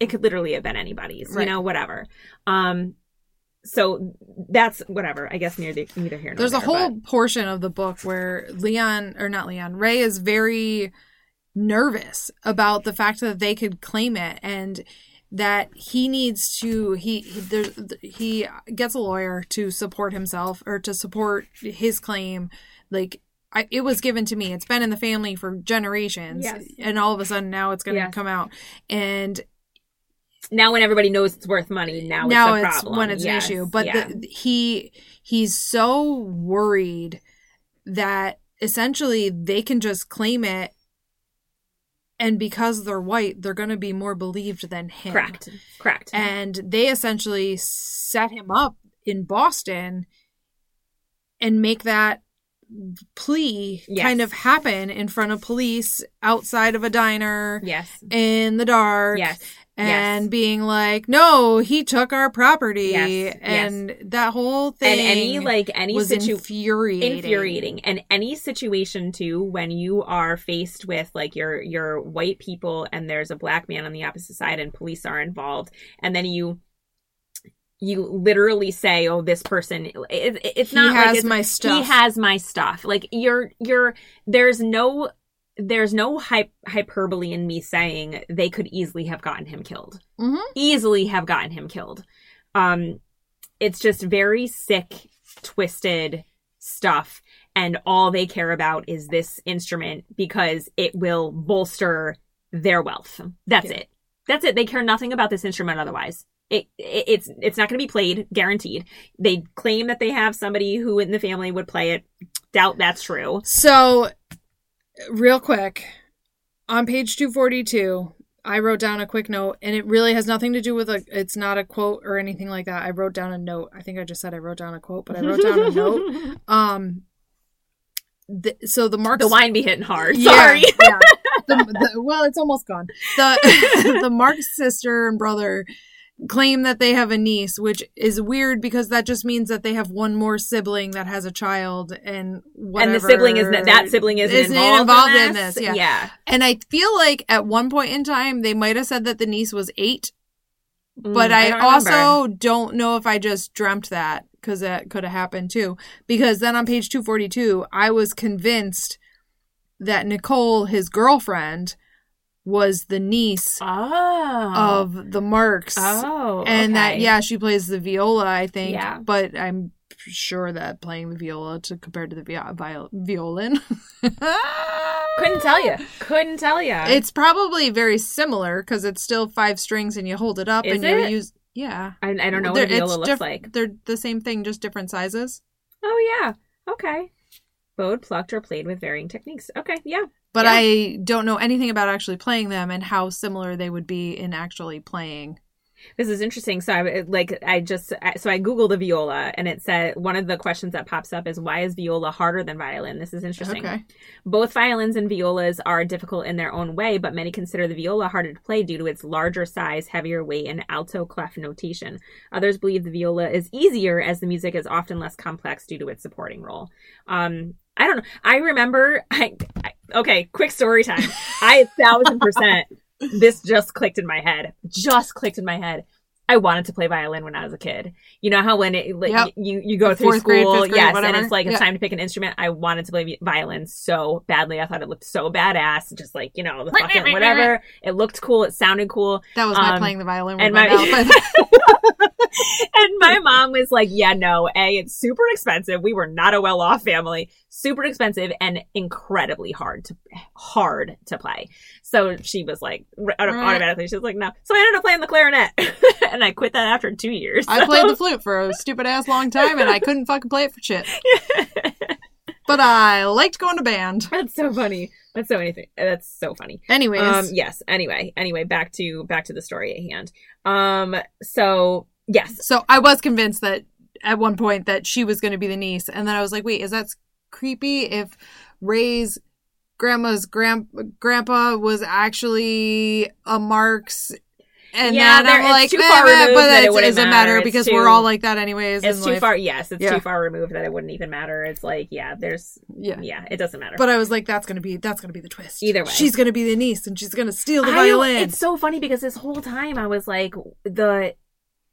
it could literally have been anybody's Right. you know whatever um so that's whatever i guess neither neither here nor There's a whole but- portion of the book where Leon or not Leon, Ray is very nervous about the fact that they could claim it and that he needs to he he, there's, he gets a lawyer to support himself or to support his claim like I, it was given to me it's been in the family for generations Yes. and all of a sudden now it's going to Yes. come out and now when everybody knows it's worth money now, now it's a it's, problem when it's Yes. an issue but yeah. the, he he's so worried that essentially they can just claim it and because they're white they're going to be more believed than him correct. Correct. And they essentially set him up in boston and make that plea Yes. kind of happen in front of police outside of a diner yes. in the dark. Yes and Yes. being like, "No, he took our property," Yes, and that whole thing and any like any was situ- infuriating. infuriating and any situation too when you are faced with like your your white people and there's a black man on the opposite side and police are involved and then you you literally say oh this person it, it- it's He not like has it's, my stuff. he has my stuff like you're you're there's no there's no hy- hyperbole in me saying they could easily have gotten him killed. Mhm. easily have gotten him killed. Um it's just very sick twisted stuff. And all they care about is this instrument because it will bolster their wealth. That's Yeah. it. That's it. They care nothing about this instrument otherwise. It, it it's it's not going to be played guaranteed. They claim that they have somebody who in the family would play it. Doubt that's true. So, real quick, on page two forty two. I wrote down a quick note, and it really has nothing to do with a. It's not a quote or anything like that. I wrote down a note. I think I just said I wrote down a quote, but I wrote down a note. [laughs] Um, the, so the Marks the wine be hitting hard Yeah, sorry yeah. [laughs] The, the, well, it's almost gone. The [laughs] the Marks sister and brother claim that they have a niece, which is weird because that just means that they have one more sibling that has a child, and whatever. and the sibling is that that sibling isn't, isn't involved, involved in in this, this, yeah. yeah. And I feel like at one point in time they might have said that the niece was eight, but Mm, I, don't also remember. don't know if I just dreamt that because that could have happened too. Because then on page 242, I was convinced that Nicole, his girlfriend, was the niece oh of the Marks. oh and that, yeah, she plays the viola, I think. Yeah. But I'm sure that playing the viola to compared to the vi- viol- violin. [laughs] couldn't tell you couldn't tell you It's probably very similar because it's still five strings and you hold it up Is and you use. Yeah. I, I don't know what a viola looks diff- like They're the same thing, just different sizes. oh yeah okay bowed plucked or played with varying techniques okay yeah But Yeah. I don't know anything about actually playing them and how similar they would be in actually playing. This is interesting. So I like I just so I googled a viola and it said one of the questions that pops up is why is viola harder than violin? This is interesting. Okay. Both violins and violas are difficult in their own way, but many consider the viola harder to play due to its larger size, heavier weight, and alto clef notation. Others believe the viola is easier as the music is often less complex due to its supporting role. Um, I don't know. I remember. [laughs] I, I okay. Quick story time. I thousand percent. This just clicked in my head. Just clicked in my head. I wanted to play violin when I was a kid. You know how when it like Yep. you you go The through grade, school, fifth grade, yes, whatever. and it's like it's time to pick an instrument. I wanted to play violin so badly. I thought it looked so badass, just like you know the fucking [laughs] whatever. It looked cool. It sounded cool. That was my Um, playing the violin and my, my- mouth. by [laughs] the- and my [laughs] mom was like, "Yeah, no, a it's super expensive. We were not a well-off family. Super expensive and incredibly hard to hard to play." So she was like, r- Right. automatically, she was like, "No." So I ended up playing the clarinet, and I quit that after two years. I played the [laughs] flute for a stupid ass long time, and I couldn't fucking play it for shit. [laughs] But I liked going to band. That's so funny. That's so anything. That's so funny. Anyways, Um, yes. Anyway, anyway, back to back to the story at hand. Um, so yes, so I was convinced that at one point that she was going to be the niece, and then I was like, wait, is that creepy? If Ray's grandma's grand grandpa was actually a Marks. And Yeah, then I'm it's like, too eh, far eh, removed but that it doesn't matter. matter because too- we're all like that anyways. it's too life. far. Yes, it's Yeah. too far removed that it wouldn't even matter. It's like, yeah, there's, Yeah. yeah, it doesn't matter. But I was like, that's gonna be that's gonna be the twist. Either way. she's gonna be the niece, and she's gonna steal the I- violin. it's so funny because this whole time I was like, the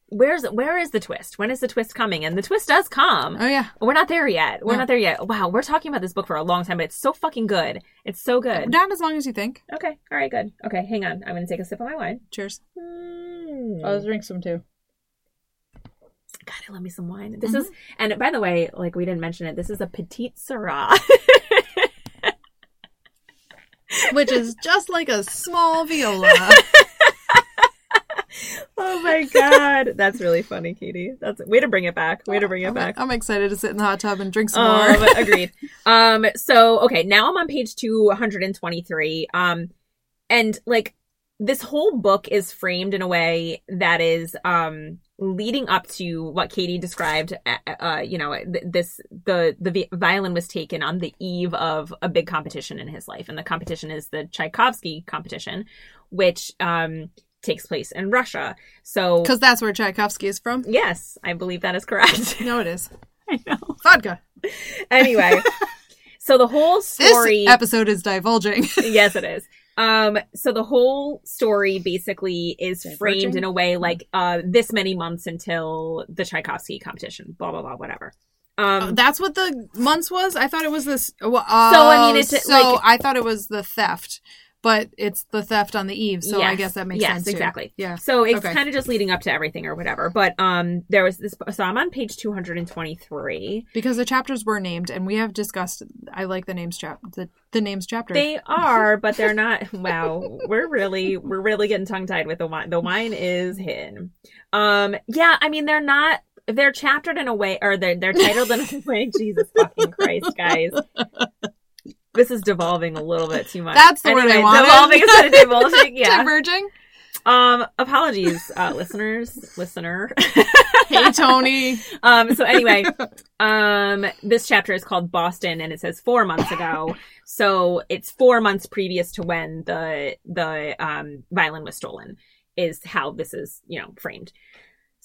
where's where is the twist? When is the twist coming? And the twist does come. oh yeah, We're not there yet. We're No. not there yet. Wow, we're talking about this book for a long time, but it's so fucking good. It's so good. not as long as you think. Okay, all right, good. Okay, hang on. I'm gonna take a sip of my wine. Cheers. Mm. I'll drink some too. God, I love me some wine. This Mhm. is, and by the way, like we didn't mention it. This is a petite Syrah. [laughs] Which is just like a small viola. [laughs] [laughs] oh my god, that's really funny, Katie. That's way to bring it back. Way to bring it I'm, back. I'm excited to sit in the hot tub and drink some Um, more. [laughs] agreed. Um, so okay, now I'm on page 223. Um, and like this whole book is framed in a way that is um leading up to what Katie described. uh, Uh, you know, this the the violin was taken on the eve of a big competition in his life, and the competition is the Tchaikovsky competition, which um takes place in Russia. So Because that's where Tchaikovsky is from. yes, I believe that is correct. [laughs] No, it is. [laughs] I know. Vodka. Anyway, [laughs] so the whole This story. episode is divulging. yes, it is. Um, so the whole story basically is Diverging? framed in a way like uh this many months until the Tchaikovsky competition, blah blah blah, whatever. Um, that's what the months was. I thought it was this. Uh, So, I mean, it's, so like- I thought it was the theft, but it's the theft on the eve. So I guess that makes Yes, sense. too. exactly. Yeah. so it's Okay. kind of just leading up to everything or whatever. But um, there was this. So I'm on page 223. Because the chapters were named, and we have discussed. I like the names chap the the names chapter. They are, but they're not. [laughs] Wow, we're really we're really getting tongue tied with the wine. The wine is hidden. Um, yeah, I mean they're not. They're chaptered in a way, or they're they're titled in a way. [laughs] Jesus fucking Christ, guys. This is devolving a little bit too much. That's the word I wanted. Devolving instead of divulging. Yeah. Diverging. Um. Apologies, uh, listeners, listener. [laughs] Hey Tony. [laughs] Um, so anyway, um, this chapter is called Boston, and it says four months ago. So it's four months previous to when the the um, violin was stolen. Is how this is you know framed.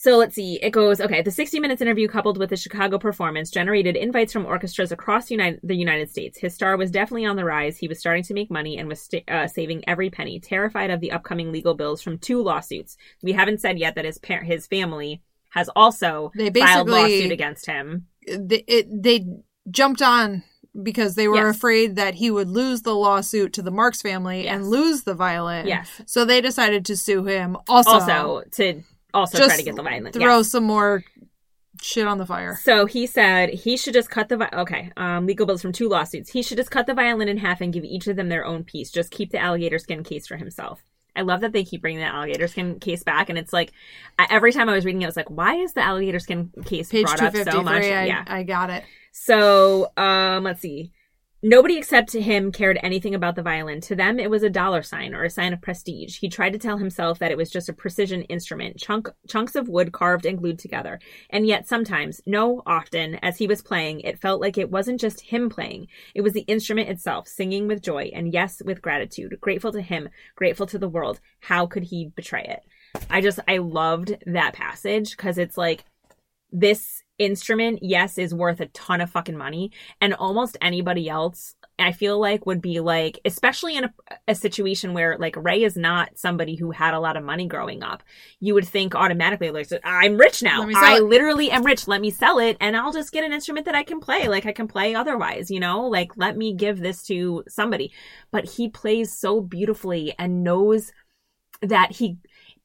So let's see. It goes okay. The 60 minutes interview, coupled with the Chicago performance, generated invites from orchestras across United, the United States. His star was definitely on the rise. He was starting to make money and was sta uh, saving every penny, terrified of the upcoming legal bills from two lawsuits. We haven't said yet that his par- his family has also They filed basically lawsuit against him. they, it, they jumped on because they were Yes. afraid that he would lose the lawsuit to the Marks family Yes. and lose the violin. Yes. So they decided to sue him. Also, Also to also try to get the violin. throw Yes. some more shit on the fire. So he said he should just cut the vi- okay um, legal bills from two lawsuits. He should just cut the violin in half and give each of them their own piece. Just keep the alligator skin case for himself. I love that they keep bringing the alligator skin case back, and it's like every time I was reading it, I was like, why is the alligator skin case Page brought up so much? I, yeah. I got it. So, um, let's see. Nobody except him cared anything about the violin. To them, it was a dollar sign or a sign of prestige. He tried to tell himself that it was just a precision instrument, chunk, chunks of wood carved and glued together. And yet, sometimes, no, often, as he was playing, it felt like it wasn't just him playing. It was the instrument itself, singing with joy and, yes, with gratitude. Grateful to him, grateful to the world. How could he betray it? I just, I loved that passage because it's like, this instrument, yes, is worth a ton of fucking money. And almost anybody else, I feel like would be like, especially in a, a situation where like Ray is not somebody who had a lot of money growing up. You would think automatically, like, I'm rich now. Let me sell I it. literally am rich. Let me sell it and I'll just get an instrument that I can play. Like I can play otherwise, you know, like let me give this to somebody. But he plays so beautifully and knows that he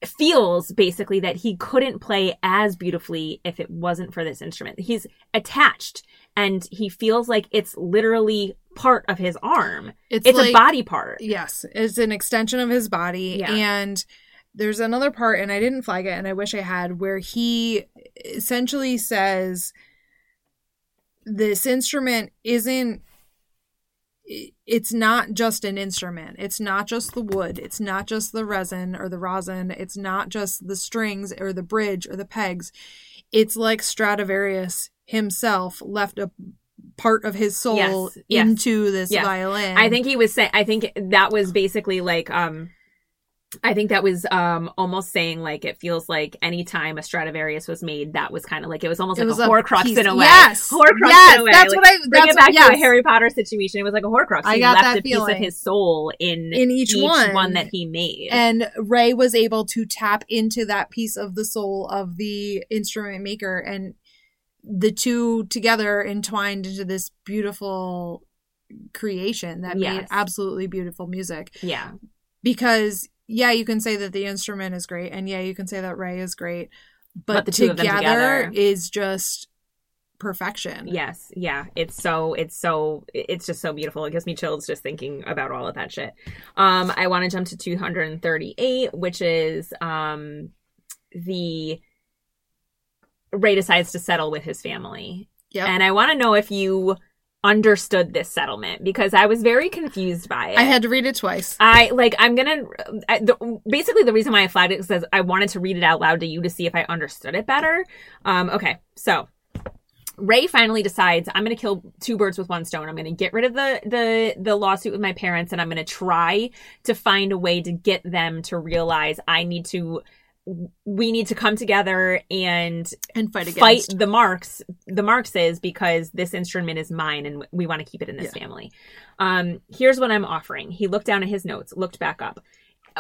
feels basically that he couldn't play as beautifully if it wasn't for this instrument. He's attached and he feels like it's literally part of his arm. It's, It's like, a body part. Yes, it's an extension of his body. Yeah. And there's another part, and I didn't flag it, and I wish I had, where he essentially says this instrument isn't. It's not just an instrument. It's not just the wood. It's not just the resin or the rosin. It's not just the strings or the bridge or the pegs. It's like Stradivarius himself left a part of his soul Yes, yes, into this yes. violin. I think he was saying I think that was basically like um I think that was um almost saying like it feels like anytime a Stradivarius was made, that was kind of like it was almost It like was a a Horcrux piece- in a way. Yes! Horcrux Yes, in a way. that's Like, what I- bring that's it back what- to a. Harry Potter situation. It was like a Horcrux. I he got left that a piece of his soul in In each one. one that he made. and Ray was able to tap into that piece of the soul of the instrument maker and the two together entwined into this beautiful creation that made absolutely beautiful music yeah, because yeah you can say that the instrument is great and yeah you can say that Ray is great but, But the two of them together, is just perfection yes, yeah. It's so it's so it's just so beautiful. It gives me chills just thinking about all of that shit. Um, I want to jump to 238, which is um the Ray decides to settle with his family. Yep. And I want to know if you understood this settlement because I was very confused by it. I had to read it twice I like. I'm gonna. I, the, basically, the reason why I flagged it is I wanted to read it out loud to you to see if I understood it better. Um. Okay. So Ray finally decides I'm going to kill two birds with one stone. I'm going to get rid of the the the lawsuit with my parents, and I'm going to try to find a way to get them to realize I need to. We need to come together and and fight fight against the Marks the Markses because this instrument is mine and we want to keep it in this Yeah. family. Um here's what i'm offering. He looked down at his notes looked back up.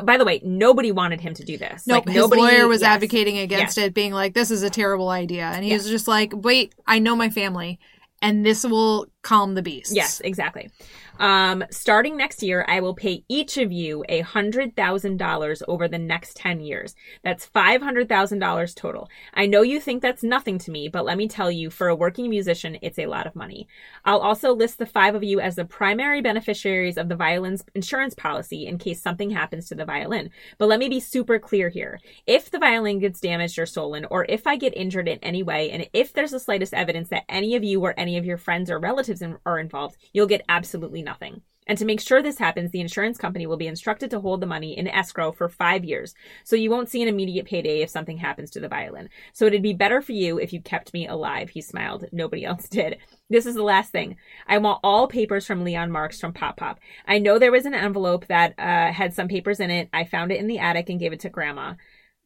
By the way nobody wanted him to do this. Nope, like his lawyer was yes. advocating against it, being like, "This is a terrible idea," and he was just like, "Wait, I know my family, and this will calm the beast Yes, exactly. Um, starting next year, I will pay each of you a hundred thousand dollars over the next ten years. That's five hundred thousand dollars total. I know you think that's nothing to me, but let me tell you, for a working musician, it's a lot of money. I'll also list the five of you as the primary beneficiaries of the violin's insurance policy in case something happens to the violin. But let me be super clear here. If the violin gets damaged or stolen, or if I get injured in any way, and if there's the slightest evidence that any of you or any of your friends or relatives in- are involved, you'll get absolutely nothing. And to make sure this happens, the insurance company will be instructed to hold the money in escrow for five years. So you won't see an immediate payday if something happens to the violin. So it'd be better for you if you kept me alive. He smiled. Nobody else [laughs] did. This is the last thing. I want all papers from Leon Marks from Pop Pop. I know there was an envelope that uh, had some papers in it. I found it in the attic and gave it to Grandma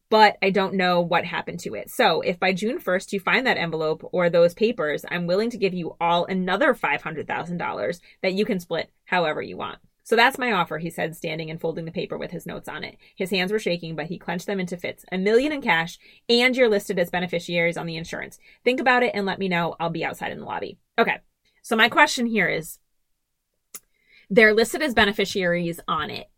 but I don't know what happened to it. So if by June 1st you find that envelope or those papers, I'm willing to give you all another $500,000 that you can split however you want. So that's my offer, he said, standing and folding the paper with his notes on it. His hands were shaking, but he clenched them into fits. A million in cash, and you're listed as beneficiaries on the insurance. Think about it and let me know. I'll be outside in the lobby. Okay. So my question here is they're listed as beneficiaries on it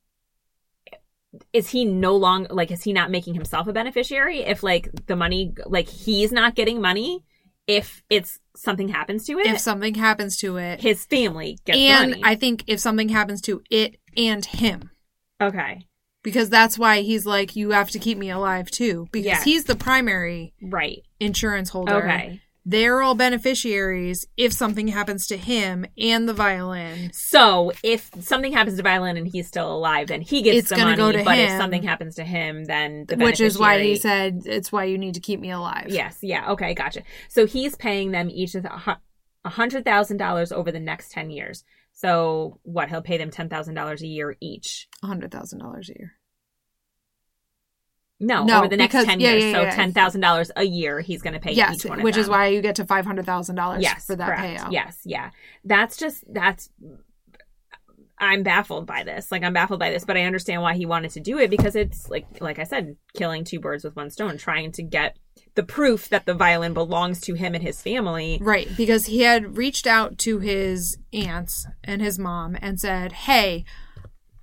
is he no longer like is he not making himself a beneficiary if like the money like he's not getting money if it's something happens to it? If something happens to it, his family gets and money. I think if something happens to it and him, okay. Because that's why he's like, "You have to keep me alive too," because Yes. he's the primary right. insurance holder. okay They're all beneficiaries if something happens to him and the violin. so if something happens to violin and he's still alive then he gets It's the money go to but if something happens to him then the Which is why he said it's why you need to keep me alive. yes yeah okay gotcha so he's paying them each a hundred thousand dollars over the next 10 years so what he'll pay them ten thousand dollars a year each hundred thousand dollars a year. No, No, over the next because- ten yeah, years. yeah, so yeah. ten thousand dollars a year he's going to pay yes, each one of which is why you get to five hundred thousand dollars yes for that correct. payout. Yes, yeah. That's just that's I'm baffled by this. Like I'm baffled by this, but I understand why he wanted to do it because it's like like I said, killing two birds with one stone, trying to get the proof that the violin belongs to him and his family. Right, because he had reached out to his aunts and his mom and said, "Hey,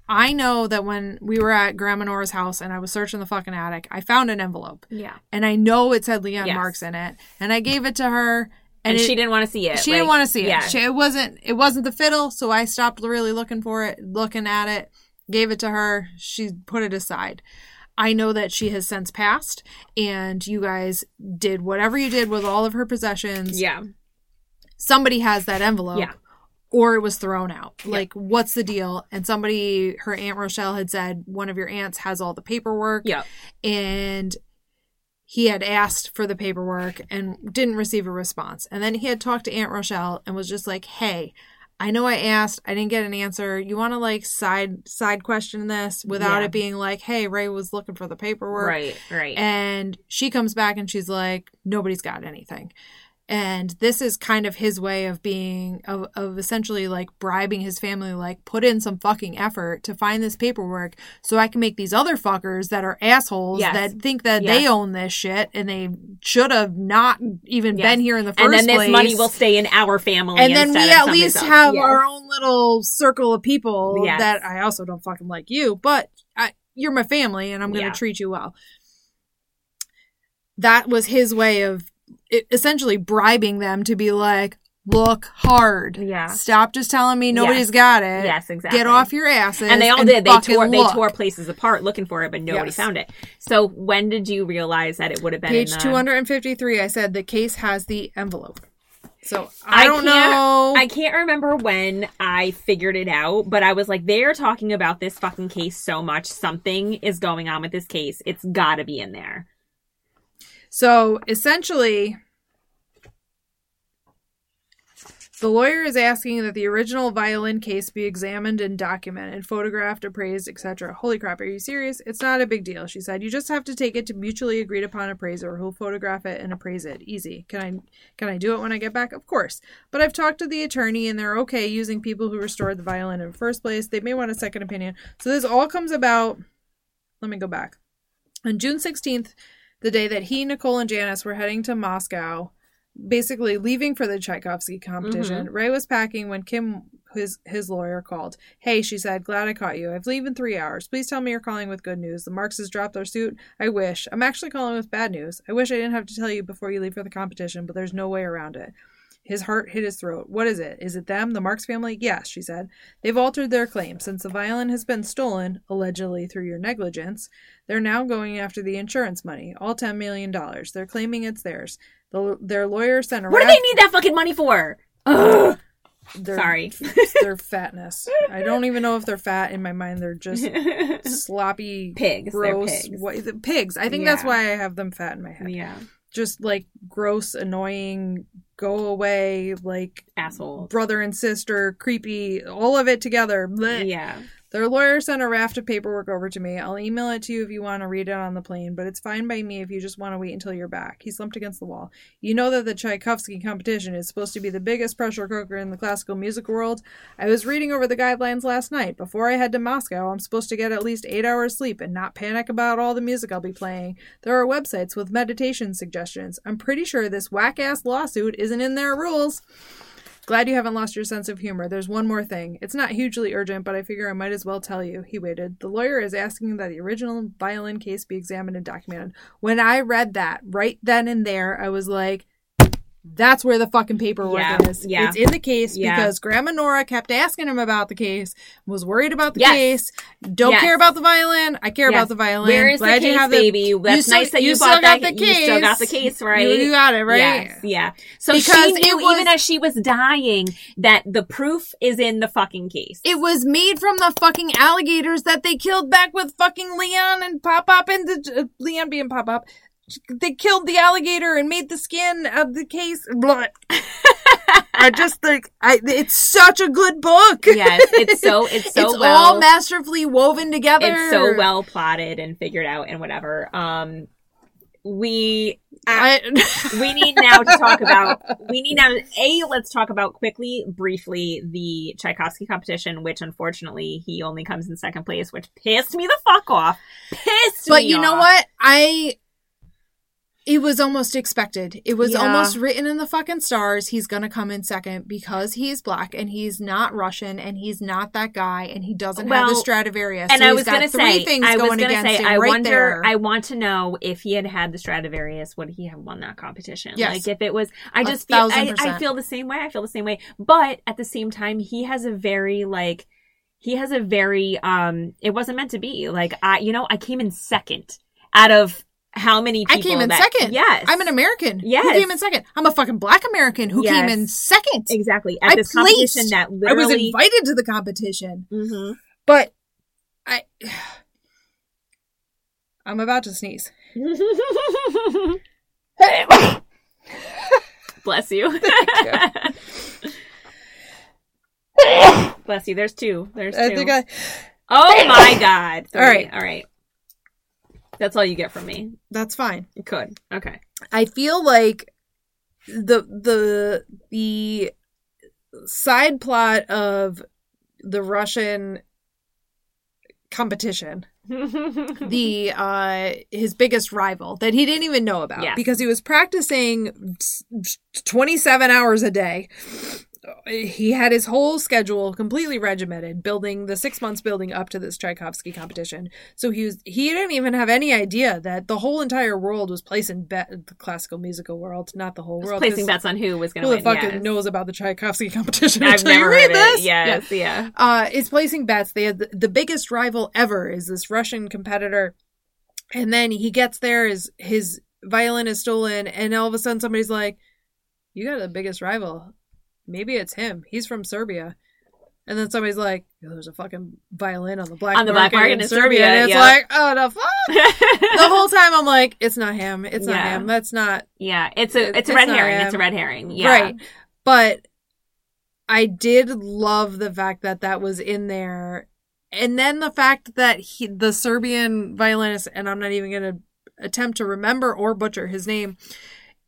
I know that when we were at Grandma Nora's house and I was searching the fucking attic, I found an envelope, Yeah. and I know it said Leon Yes. Marks in it, and I gave it to her, And, and, it- she didn't want to see it. she Like, didn't want to see it. Yeah. She, it wasn't it wasn't the fiddle, so I stopped really looking for it, looking at it, gave it to her. She put it aside. I know that she has since passed, and you guys did whatever you did with all of her possessions. yeah. Somebody has that envelope. Yeah. Or it was thrown out. Like, what's the deal? And somebody, her Aunt Rochelle had said, one of your aunts has all the paperwork Yeah. and he had asked for the paperwork and didn't receive a response. And then he had talked to Aunt Rochelle and was just like, "Hey, I know I asked, I didn't get an answer. You want to like side side question this without Yeah. it being like, "Hey, Ray was looking for the paperwork." Right. Right. And she comes back and she's like, "Nobody's got anything." And this is kind of his way of being of, of essentially like bribing his family like put in some fucking effort to find this paperwork so I can make these other fuckers that are assholes Yes. that think that Yes. they own this shit and they should have not even Yes. been here in the first and then this place. money will stay in our family. and then we at least else. have our own little circle of people that I also don't fucking like you, but I, you're my family and I'm going to Yeah. treat you well. That was his way of essentially bribing them to be like, look hard. Yeah. Stop just telling me nobody's Yes. got it. Yes, exactly. Get off your asses. and they all did. They tore. They tore places apart looking for it, but nobody Yes. found it. So when did you realize that it would have been Page the, 253, I said the case has the envelope. So I, don't can't- know. I can't remember when I figured it out, but I was like, they're talking about this fucking case so much. Something is going on with this case. It's got to be in there. So essentially, the lawyer is asking that the original violin case be examined and documented, photographed, appraised, etc. Holy crap, are you serious? It's not a big deal, she said. You just have to take it to mutually agreed upon appraiser who'll photograph it and appraise it. Easy. Can I can I do it when I get back? Of course. But I've talked to the attorney and they're okay using people who restored the violin in the first place. They may want a second opinion. So this all comes about let me go back. On June 16th, the day that he, Nicole, and Janice were heading to Moscow, basically leaving for the Tchaikovsky competition, mm-hmm. Ray was packing when Kim, his his lawyer, called. Hey, she said, glad I caught you. I've leave in three hours. Please tell me you're calling with good news. The Markses dropped their suit. I wish. I'm actually calling with bad news. I wish I didn't have to tell you before you leave for the competition, but there's no way around it. His heart hit his throat. What is it? Is it them, the Marks family? Yes, she said. They've altered their claim. Since the violin has been stolen, allegedly through your negligence, they're now going after the insurance money, all $10 million. They're claiming it's theirs. The, their lawyer sent a What do they need that fucking money for? Ugh. [laughs] their, Sorry. [laughs] their fatness. I don't even know if they're fat. In my mind, they're just [laughs] sloppy, Pigs. They're gross pigs. What, pigs. I think that's why I have them fat in my head. yeah. Just like gross, annoying, go away, like asshole, brother and sister, creepy, all of it together. Blech. Yeah. Their lawyer sent a raft of paperwork over to me. I'll email it to you if you want to read it on the plane, but it's fine by me if you just want to wait until you're back. He slumped against the wall. You know that the Tchaikovsky competition is supposed to be the biggest pressure cooker in the classical music world? I was reading over the guidelines last night. Before I head to Moscow, I'm supposed to get at least eight hours sleep and not panic about all the music I'll be playing. There are websites with meditation suggestions. I'm pretty sure this whack ass lawsuit isn't in their rules. Glad you haven't lost your sense of humor. There's one more thing. It's not hugely urgent, but I figure I might as well tell you. He waited. The lawyer is asking that the original violin case be examined and documented. When I read that, right then and there, I was like, that's where the fucking paperwork Yeah, is. yeah. It's in the case Yeah. because Grandma Nora kept asking him about the case, was worried about the Yes. case, don't Yes. care about the violin. I care Yes. about the violin. Where is Glad the you case, have the- baby? That's still- nice that you, still bought got that. the You still got the case. case, right? You, you got it, right? Yes, yeah. So Because she knew was- even as she was dying that the proof is in the fucking case. It was made from the fucking alligators that they killed back with fucking Leon and Pop Up and the uh, Leon being Pop Pop. They killed the alligator and made the skin of the case blood. [laughs] I just think I it's such a good book. yes, it's so [laughs] it's so it's well all masterfully woven together. it's so well plotted and figured out and whatever. Um we I, [laughs] we need now to talk about we need now a let's talk about quickly briefly the tchaikovsky competition which unfortunately he only comes in second place which pissed me the fuck off pissed but you know what? I it was almost expected. It was Yeah. almost written in the fucking stars. He's gonna come in second because he's black and he's not Russian and he's not that guy and he doesn't have the Stradivarius. and So I was gonna three say, things I was going against say, I right wonder, there. I want to know if he had had the Stradivarius, would he have won that competition? Yes. Like if it was, I just feel, I, I feel the same way. I feel the same way, but at the same time, he has a very like, he has a very, um, it wasn't meant to be. Like I, you know, I came in second out of how many I came in that- second. Yes, I'm an American. Yes. Who came in second? I'm a fucking black American who came in second. exactly at I this placed. competition that I was invited to the competition. Mhm. But I [sighs] I'm about to sneeze. [laughs] Bless [laughs] you. Bless you. There's two. There's two. I I Oh my [laughs] god. All right. All right. That's all you get from me. that's fine. Good. Okay. I feel like the the the side plot of the Russian competition, [laughs] the uh his biggest rival that he didn't even know about Yes. because he was practicing 27 hours a day. He had his whole schedule completely regimented, building the six months building up to this Tchaikovsky competition. So he was he didn't even have any idea that the whole entire world was placing bet the classical musical world, not the whole world. Placing bets on who was going to win. Who win. the fuck yes. knows about the Tchaikovsky competition? I've never read heard this? it. Yes. Yeah. uh, is placing bets. They had the, the biggest rival ever is this Russian competitor, and then he gets there, his his violin is stolen, and all of a sudden somebody's like, "You got the biggest rival. Maybe it's him. He's from Serbia." And then somebody's like, "Yo, "There's a fucking violin on the black On the black market in in Serbia, and it's yeah. like, "Oh the fuck!" the [laughs] whole time I'm like, "It's not him. It's not Yeah. him. That's not yeah. It's a it's a red herring. him. It's a red herring. Yeah. Right. But I did love the fact that that was in there. And then the fact that he, the Serbian violinist, and I'm not even going to attempt to remember or butcher his name,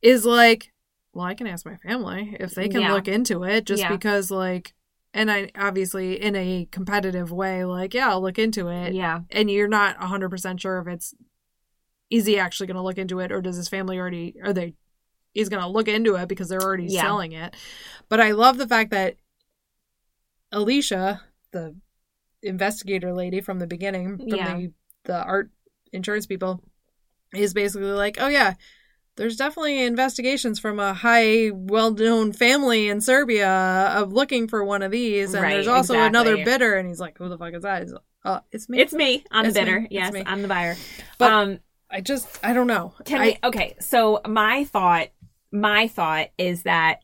is like, well, I can ask my family if they can Yeah. look into it just Yeah. because, like, and I obviously in a competitive way, like, yeah, I'll look into it. Yeah. And you're not 100% sure if it's, is he actually going to look into it or does his family already, are they, he's going to look into it because they're already Yeah. selling it. But I love the fact that Alicia, the investigator lady from the beginning, from the, the art insurance people, is basically like, oh yeah, there's definitely investigations from a high, well-known family in Serbia of looking for one of these, and Right, there's also another bidder, and he's like, who the fuck is that? He's like, uh, it's me. It's me. I'm It's the bidder. It's Yes. I'm the buyer. But um, I just, I don't know. Can I, we? Okay, so my thought, my thought is that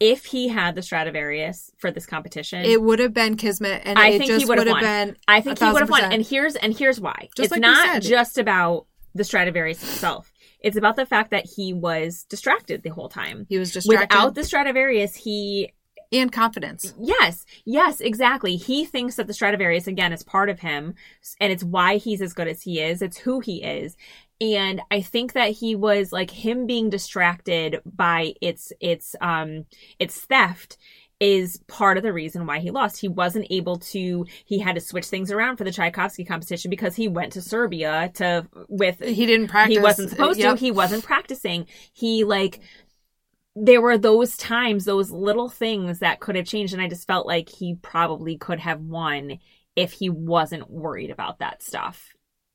if he had the Stradivarius for this competition, it would have been Kismet, and I it think he just would have would have won. been. I think he would have won. And here's and here's why. Just it's like not said. just about the Stradivarius itself. It's about the fact that he was distracted the whole time. He was distracted Without the Stradivarius, he and confidence. Yes, yes, exactly. He thinks that the Stradivarius again is part of him, and it's why he's as good as he is. It's who he is, and I think that he was like him being distracted by its its um its theft is part of the reason why he lost. He wasn't able to. He had to switch things around for the Tchaikovsky competition because he went to Serbia to with He didn't practice. he wasn't uh, supposed Yep. to. He wasn't practicing. He like there were those times, those little things that could have changed, and I just felt like he probably could have won if he wasn't worried about that stuff.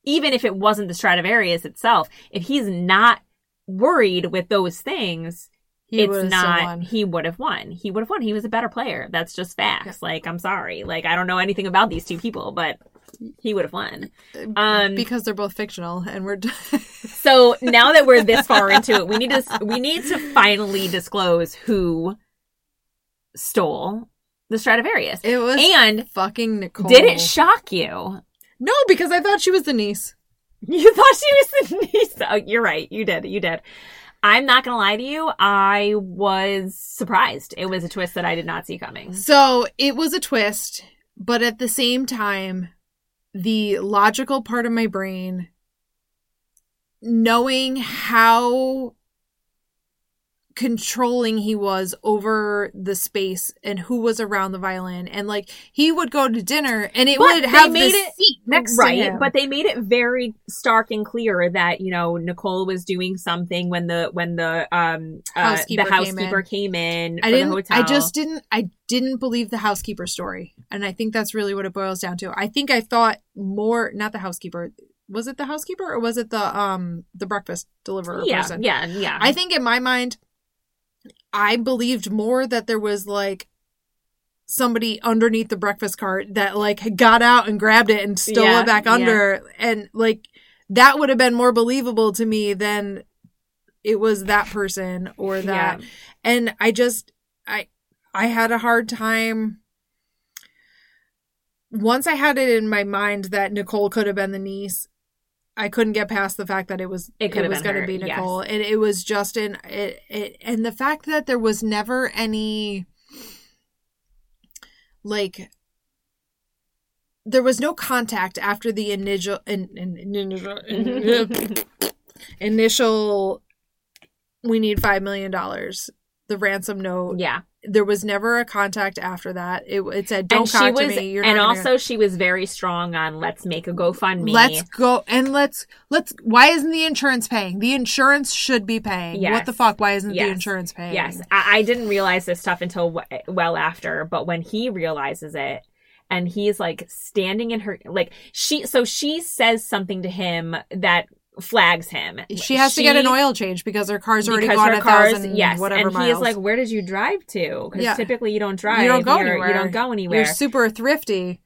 Even if it wasn't the Stradivarius itself, if he's not worried with those things, He it's not he would have won. He would have won. He was a better player. That's just facts. Like I'm sorry. Like I don't know anything about these two people, but he would have won. Um because they're both fictional, and we're. [laughs] so now that we're this far into it, we need to we need to finally disclose who stole the Stradivarius. it was And fucking Nicole. did it shock you? no, because I thought she was the niece. You thought she was the [laughs] niece. Oh, you're right. You did. You did. I'm not gonna lie to you. I was surprised. It was a twist that I did not see coming. So it was a twist, but at the same time, the logical part of my brain, knowing how controlling he was over the space and who was around the violin and like he would go to dinner and it But would have made it- seat next right, to him. but they made it very stark and clear that you know Nicole was doing something when the when the um uh, Housekeeper the came housekeeper in. came in. I didn't The hotel. I just didn't I didn't believe the housekeeper story. And I think that's really what it boils down to. I think I thought more not the housekeeper. Was it the housekeeper or was it the um the breakfast deliverer yeah person? yeah yeah. I think in my mind, I believed more that there was like somebody underneath the breakfast cart that like got out and grabbed it and stole Yeah, it back yeah. under. And like that would have been more believable to me than it was that person or that. Yeah. And I just, I, I had a hard time. Once I had it in my mind that Nicole could have been the niece, I couldn't get past the fact that it was It it, was going to be yes. Nicole, and it was Justin. It, it and the fact that there was never any like there was no contact after the initial in, in, initial [laughs] initial we need five million dollars the ransom note. Yeah. there was never a contact after that. It, it said don't and she was, me. You're and not gonna- also she was very strong on let's make a GoFundMe. let's go and let's let's why isn't the insurance paying? The insurance should be paying. What the fuck? Why isn't the insurance paying? Yes, I, I didn't realize this stuff until w- well after, but when he realizes it, and he's like standing in her like she, so she says something to him that flags him. she has to get an oil change because her car's already gone her a cars, thousand yes, whatever and miles. he's like, "Where did you drive to?" Because Yeah. typically you don't drive. you don't go anywhere. You don't go anywhere. You're super thrifty.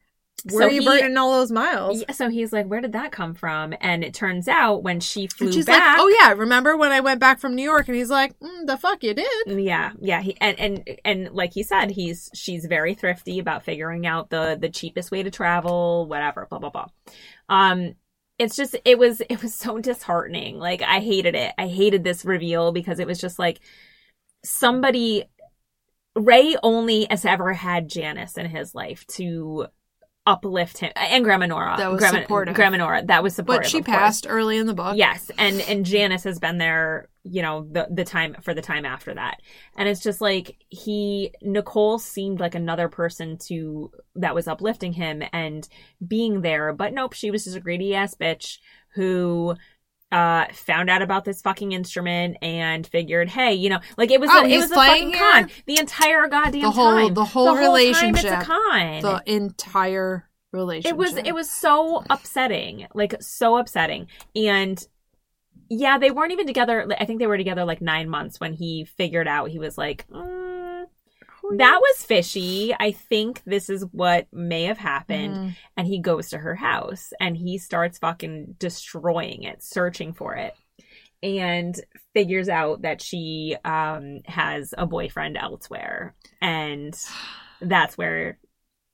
Where So are you he- burning all those miles? Yeah, so he's like, "Where did that come from?" And it turns out when she flew back, like, "Oh yeah, remember when I went back from New York?" And he's like, mm, "The fuck you did." Yeah, yeah. He and and and like he said, he's she's very thrifty about figuring out the the cheapest way to travel, whatever, blah blah blah. Um, it's just it was it was so disheartening. Like I hated it. I hated this reveal because it was just like somebody. Ray only has ever had Janice in his life to uplift him, and Grandma Nora. That was Grandma, supportive. Grandma Nora. That was supportive. But she of course. passed early in the book. Yes, and and Janice has been there, you know, the the time for the time after that. And it's just like he Nicole seemed like another person to that was uplifting him and being there, but nope, she was just a greedy ass bitch who uh found out about this fucking instrument and figured hey you know like it was Oh, a, it was a fucking con. The entire goddamn The whole- time. the whole time it's a relationship. con. The entire relationship. it was it was so upsetting like so upsetting. And yeah they weren't even together i think they were together like nine months when he figured out he was like mm, that was fishy i think this is what may have happened Mhm. and he goes to her house and he starts fucking destroying it searching for it and figures out that she um has a boyfriend elsewhere and that's where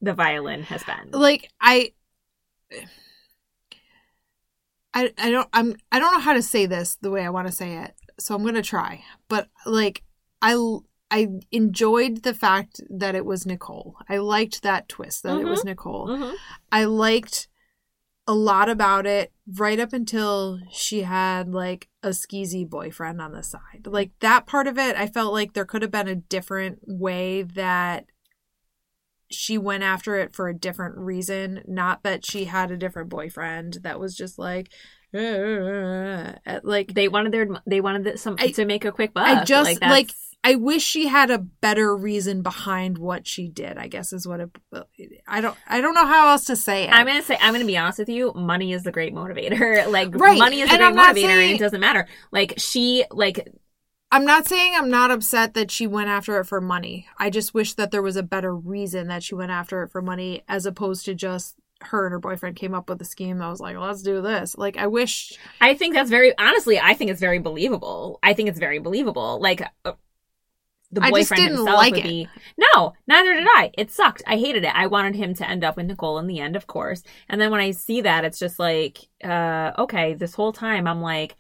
the violin has been like I I I don't I'm I don't know how to say this the way I want to say it. So I'm going to try. But like I I enjoyed the fact that it was Nicole. I liked that twist that it was mm-hmm. Nicole. Mhm. I liked a lot about it right up until she had like a skeezy boyfriend on the side. Like that part of it, I felt like there could have been a different way that she went after it for a different reason. Not that she had a different boyfriend that was just like, eh, eh, eh, like they wanted their they wanted some I- to make a quick buck. I just, that's- like, I wish she had a better reason behind what she did. I guess is what it. I don't. I don't know how else to say it. I'm gonna say I'm gonna be honest with you. Money is the great motivator. [laughs] Like Right, money is the and great motivator. saying- and it doesn't matter. Like she like I'm not saying I'm not upset that she went after it for money. I just wish that there was a better reason that she went after it for money as opposed to just her and her boyfriend came up with a scheme that was like, let's do this. Like, I wish. I think that's very honestly. I think it's very believable. I think it's very believable. Like uh, the I boyfriend just didn't himself like would it. be no. Neither did I. It sucked. I hated it. I wanted him to end up with Nicole in the end, of course. And then when I see that, it's just like, uh, okay. This whole time, I'm like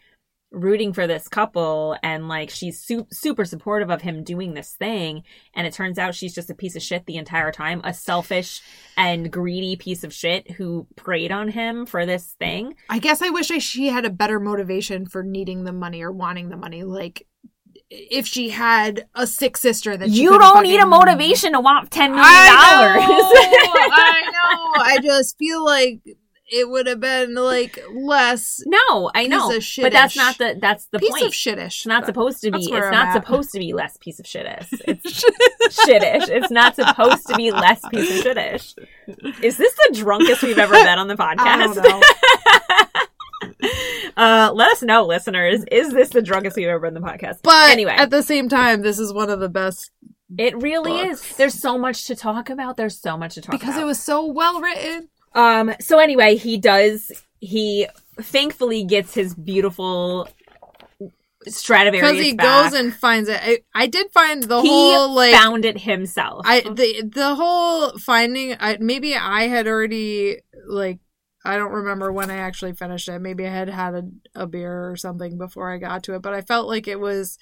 rooting for this couple and like she's su- super supportive of him doing this thing and it turns out she's just a piece of shit the entire time a selfish and greedy piece of shit who preyed on him for this thing I guess I wish I, she had a better motivation for needing the money or wanting the money. Like, if she had a sick sister that You don't need a motivation to want ten million I dollars. I [laughs] know. I just feel like it would have been like less no, I know, but that's not the that's the piece point. of shittish. It's not supposed to be. It's I'm not at. supposed to be less piece of shitish. It's shittish. It's not supposed to be less piece of shittish. Is this the drunkest we've ever [laughs] been on the I podcast? [laughs] uh, let us know, listeners. Is this the drunkest we've ever been the podcast? But anyway, at the same time, this is one of the best it really books. is. There's so much to talk about. There's so much to talk because about. it was so well written. Um. So anyway, he does. He thankfully gets his beautiful Stradivarius Because he back. goes and finds it. I, I did find the he whole like found it himself. I the the whole finding. I maybe I had already like I don't remember when I actually finished it. Maybe I had had a, a beer or something before I got to it, but I felt like it was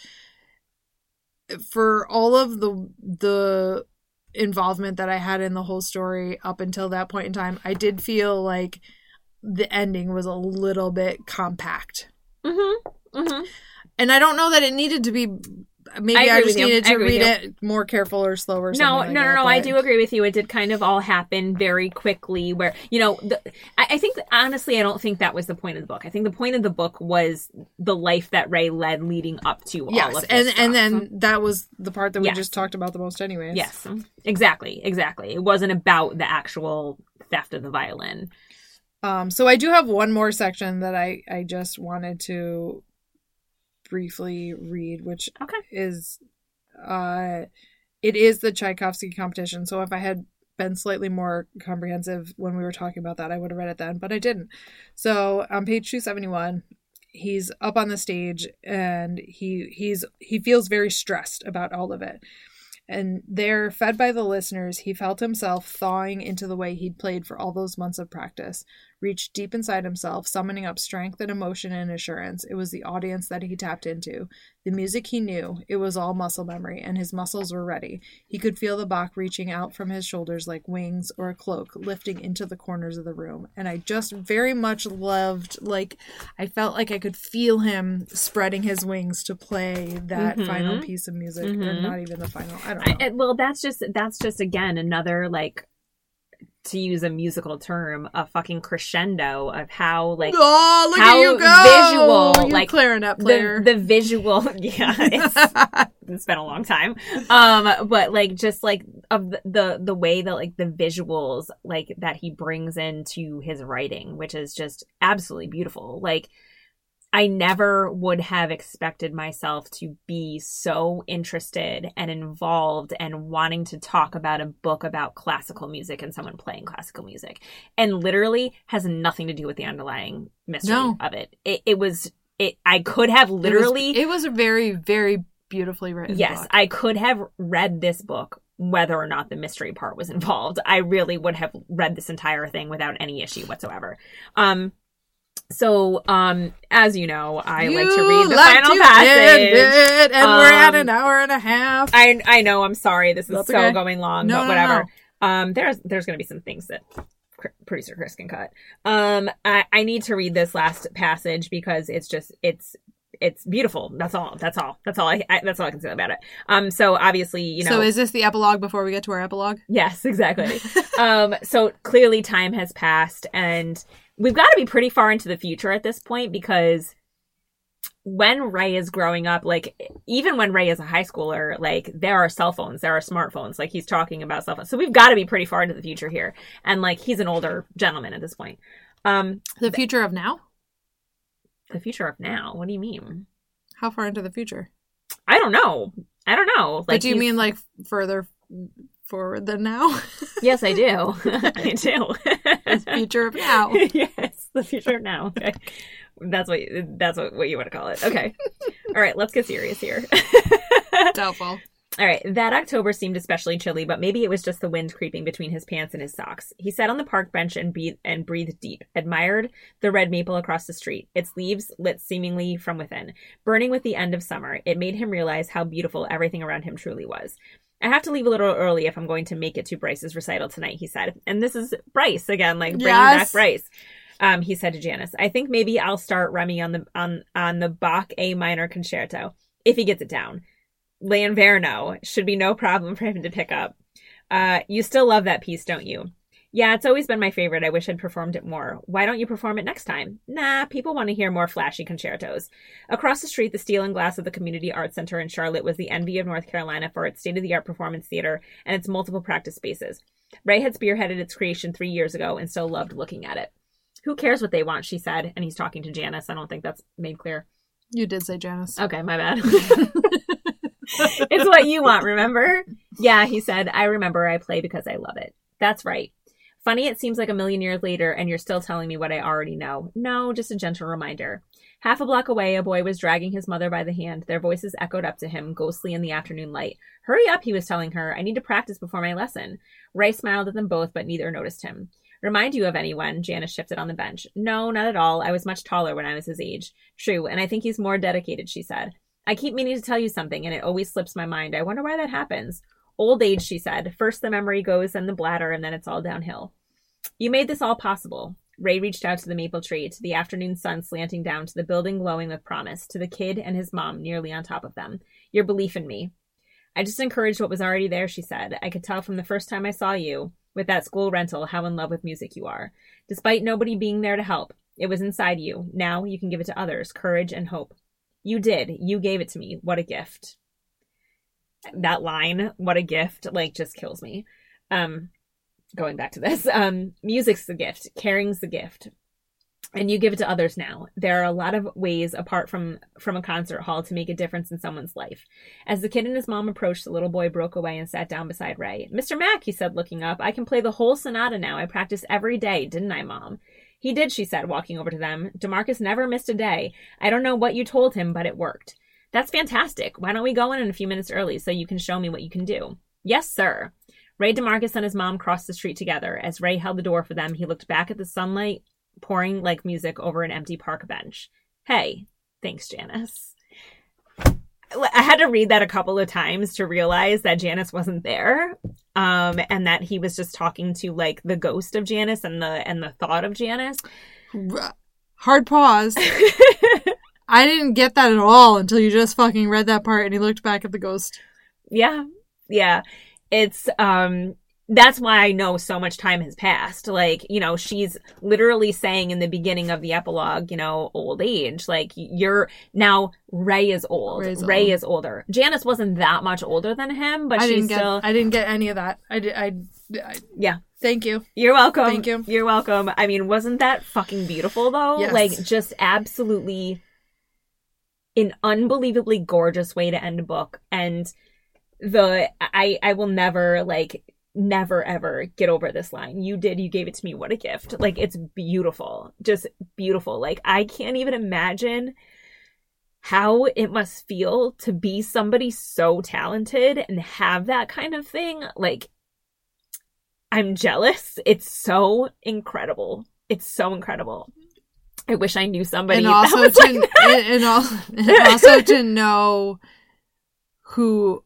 for all of the the involvement that I had in the whole story up until that point in time. I did feel like the ending was a little bit compact. mm-hmm. Mm-hmm. And I don't know that it needed to be. Maybe I I, just needed to read it more careful or slower. No, like no, no, that, no. I do agree with you. It did kind of all happen very quickly. Where you know, the, I, I think honestly, I don't think that was the point of the book. I think the point of the book was the life that Ray led leading up to all of this and stuff. and then that was the part that we Yes. just talked about the most, anyways. yes, exactly, exactly. It wasn't about the actual theft of the violin. Um. So I do have one more section that I I just wanted to briefly read, which Okay. is, uh, it is the Tchaikovsky competition. So if I had been slightly more comprehensive when we were talking about that, I would have read it then, but I didn't. So on page two seventy one, he's up on the stage and he he's he feels very stressed about all of it. And there, fed by the listeners, he felt himself thawing into the way he'd played for all those months of practice. Reached deep inside himself, summoning up strength and emotion and assurance. It was the audience that he tapped into. The music he knew, it was all muscle memory, and his muscles were ready. He could feel the Bach reaching out from his shoulders like wings or a cloak, lifting into the corners of the room. And I just very much loved, like, I felt like I could feel him spreading his wings to play that Mhm. final piece of music, or Mhm. not even the final. I don't know. I- well, that's just that's just again another like to use a musical term, a fucking crescendo of how like oh, look how at you go! visual, you like, clarinet player. the the visual. [laughs] Yeah, it's, [laughs] it's been a long time. Um, but like just like of the, the the way that like the visuals like that he brings into his writing, which is just absolutely beautiful. Like I never would have expected myself to be so interested and involved and wanting to talk about a book about classical music and someone playing classical music. And literally has nothing to do with the underlying mystery No. of it. It it was it I could have literally it was, it was a very, very beautifully written. Yes, book. I could have read this book whether or not the mystery part was involved. I really would have read this entire thing without any issue whatsoever. Um so um as you know, I like to read the final passage. it, and we're at Um, an hour and a half. I I know, I'm sorry this is That's so okay. going long, No, but whatever. no. Um there's there's going to be some things that producer Chris can cut. Um I I need to read this last passage because it's just it's it's beautiful. That's all. That's all. That's all. I, I that's all I can say about it. Um. So obviously, you know. so is this the epilogue before we get to our epilogue? Yes, exactly. [laughs] um, so clearly time has passed and we've got to be pretty far into the future at this point because when Ray is growing up, like even when Ray is a high schooler, like there are cell phones, there are smartphones, like he's talking about cell phones. So we've got to be pretty far into the future here. And like he's an older gentleman at this point. Um, The future of now? the future of now. What do you mean? How far into the future? I don't know. I don't know. Like but do you mean like further forward than now? [laughs] Yes, I do. [laughs] I do. future of now. [laughs] yes, the future of now. Okay. That's what that's what, what you want to call it. Okay. All right, let's get serious here. Doubtful. All right, that October seemed especially chilly, but maybe it was just the wind creeping between his pants and his socks. He sat on the park bench and breathed, and breathed deep, admired the red maple across the street, its leaves lit seemingly from within. Burning with the end of summer, it made him realize how beautiful everything around him truly was. I have to leave a little early if I'm going to make it to Bryce's recital tonight, he said. And this is Bryce again, like bringing back Bryce. Um, he said to Janice, "I think maybe I'll start Remy on the on on the Bach A minor concerto. if he gets it down. L'inverno should be no problem for him to pick up. Uh, you still love that piece, don't you? Yeah, it's always been my favorite. I wish I'd performed it more. Why don't you perform it next time? Nah, people want to hear more flashy concertos. Across the street, the steel and glass of the Community Arts Center in Charlotte was the envy of North Carolina for its state of the art performance theater and its multiple practice spaces. Ray had spearheaded its creation three years ago and still loved looking at it. Who cares what they want, she said, and he's talking to Janice. I don't think that's made clear. You did say Janice. Okay, my bad. [laughs] it's what you want, remember? Yeah, he said, I remember I play because I love it. That's right. Funny it seems like a million years later and you're still telling me what I already know. No, just a gentle reminder. Half a block away, a boy was dragging his mother by the hand. Their voices echoed up to him, ghostly in the afternoon light. Hurry up, he was telling her. I need to practice before my lesson. Ray smiled at them both, but neither noticed him. Remind you of anyone? Janice shifted on the bench. No, not at all. I was much taller when I was his age. True, and I think he's more dedicated, she said. I keep meaning to tell you something, and it always slips my mind. I wonder why that happens. Old age, she said. First the memory goes, then the bladder, and then it's all downhill. You made this all possible. Ray reached out to the maple tree, to the afternoon sun slanting down, to the building glowing with promise, to the kid and his mom nearly on top of them. Your belief in me. I just encouraged what was already there, she said. I could tell from the first time I saw you, with that school rental, how in love with music you are. Despite nobody being there to help, it was inside you. Now you can give it to others courage and hope. You did. You gave it to me. What a gift. That line, what a gift, like just kills me. Um, going back to this, [laughs] um, music's the gift, caring's the gift. And you give it to others now. There are a lot of ways apart from from a concert hall to make a difference in someone's life. As the kid and his mom approached, the little boy broke away and sat down beside Ray. Mr. Mack, he said, looking up, I can play the whole sonata now. I practice every day, didn't I, Mom? He did, she said, walking over to them. Demarcus never missed a day. I don't know what you told him, but it worked. That's fantastic. Why don't we go in, in a few minutes early so you can show me what you can do? Yes, sir. Ray DeMarcus and his mom crossed the street together. As Ray held the door for them, he looked back at the sunlight pouring like music over an empty park bench. Hey, thanks, Janice. I had to read that a couple of times to realize that Janice wasn't there, um, and that he was just talking to like the ghost of Janice and the and the thought of Janice. Hard pause. [laughs] I didn't get that at all until you just fucking read that part and he looked back at the ghost. Yeah, yeah. It's um that's why I know so much time has passed. Like, you know, she's literally saying in the beginning of the epilogue, you know, old age. Like, you're now Ray is old. Ray's Ray old. is older. Janice wasn't that much older than him, but I she's didn't get. still. I didn't get any of that. I did. I, I. yeah. Thank you. You're welcome. Thank you. You're welcome. I mean, wasn't that fucking beautiful though? Yes. Like, just absolutely an unbelievably gorgeous way to end a book. And the I I will never like never ever get over this line. You did, you gave it to me. What a gift. Like it's beautiful. Just beautiful. Like I can't even imagine how it must feel to be somebody so talented and have that kind of thing. Like I'm jealous. It's so incredible. It's so incredible. I wish I knew somebody and [laughs] also to like and, and and also to know who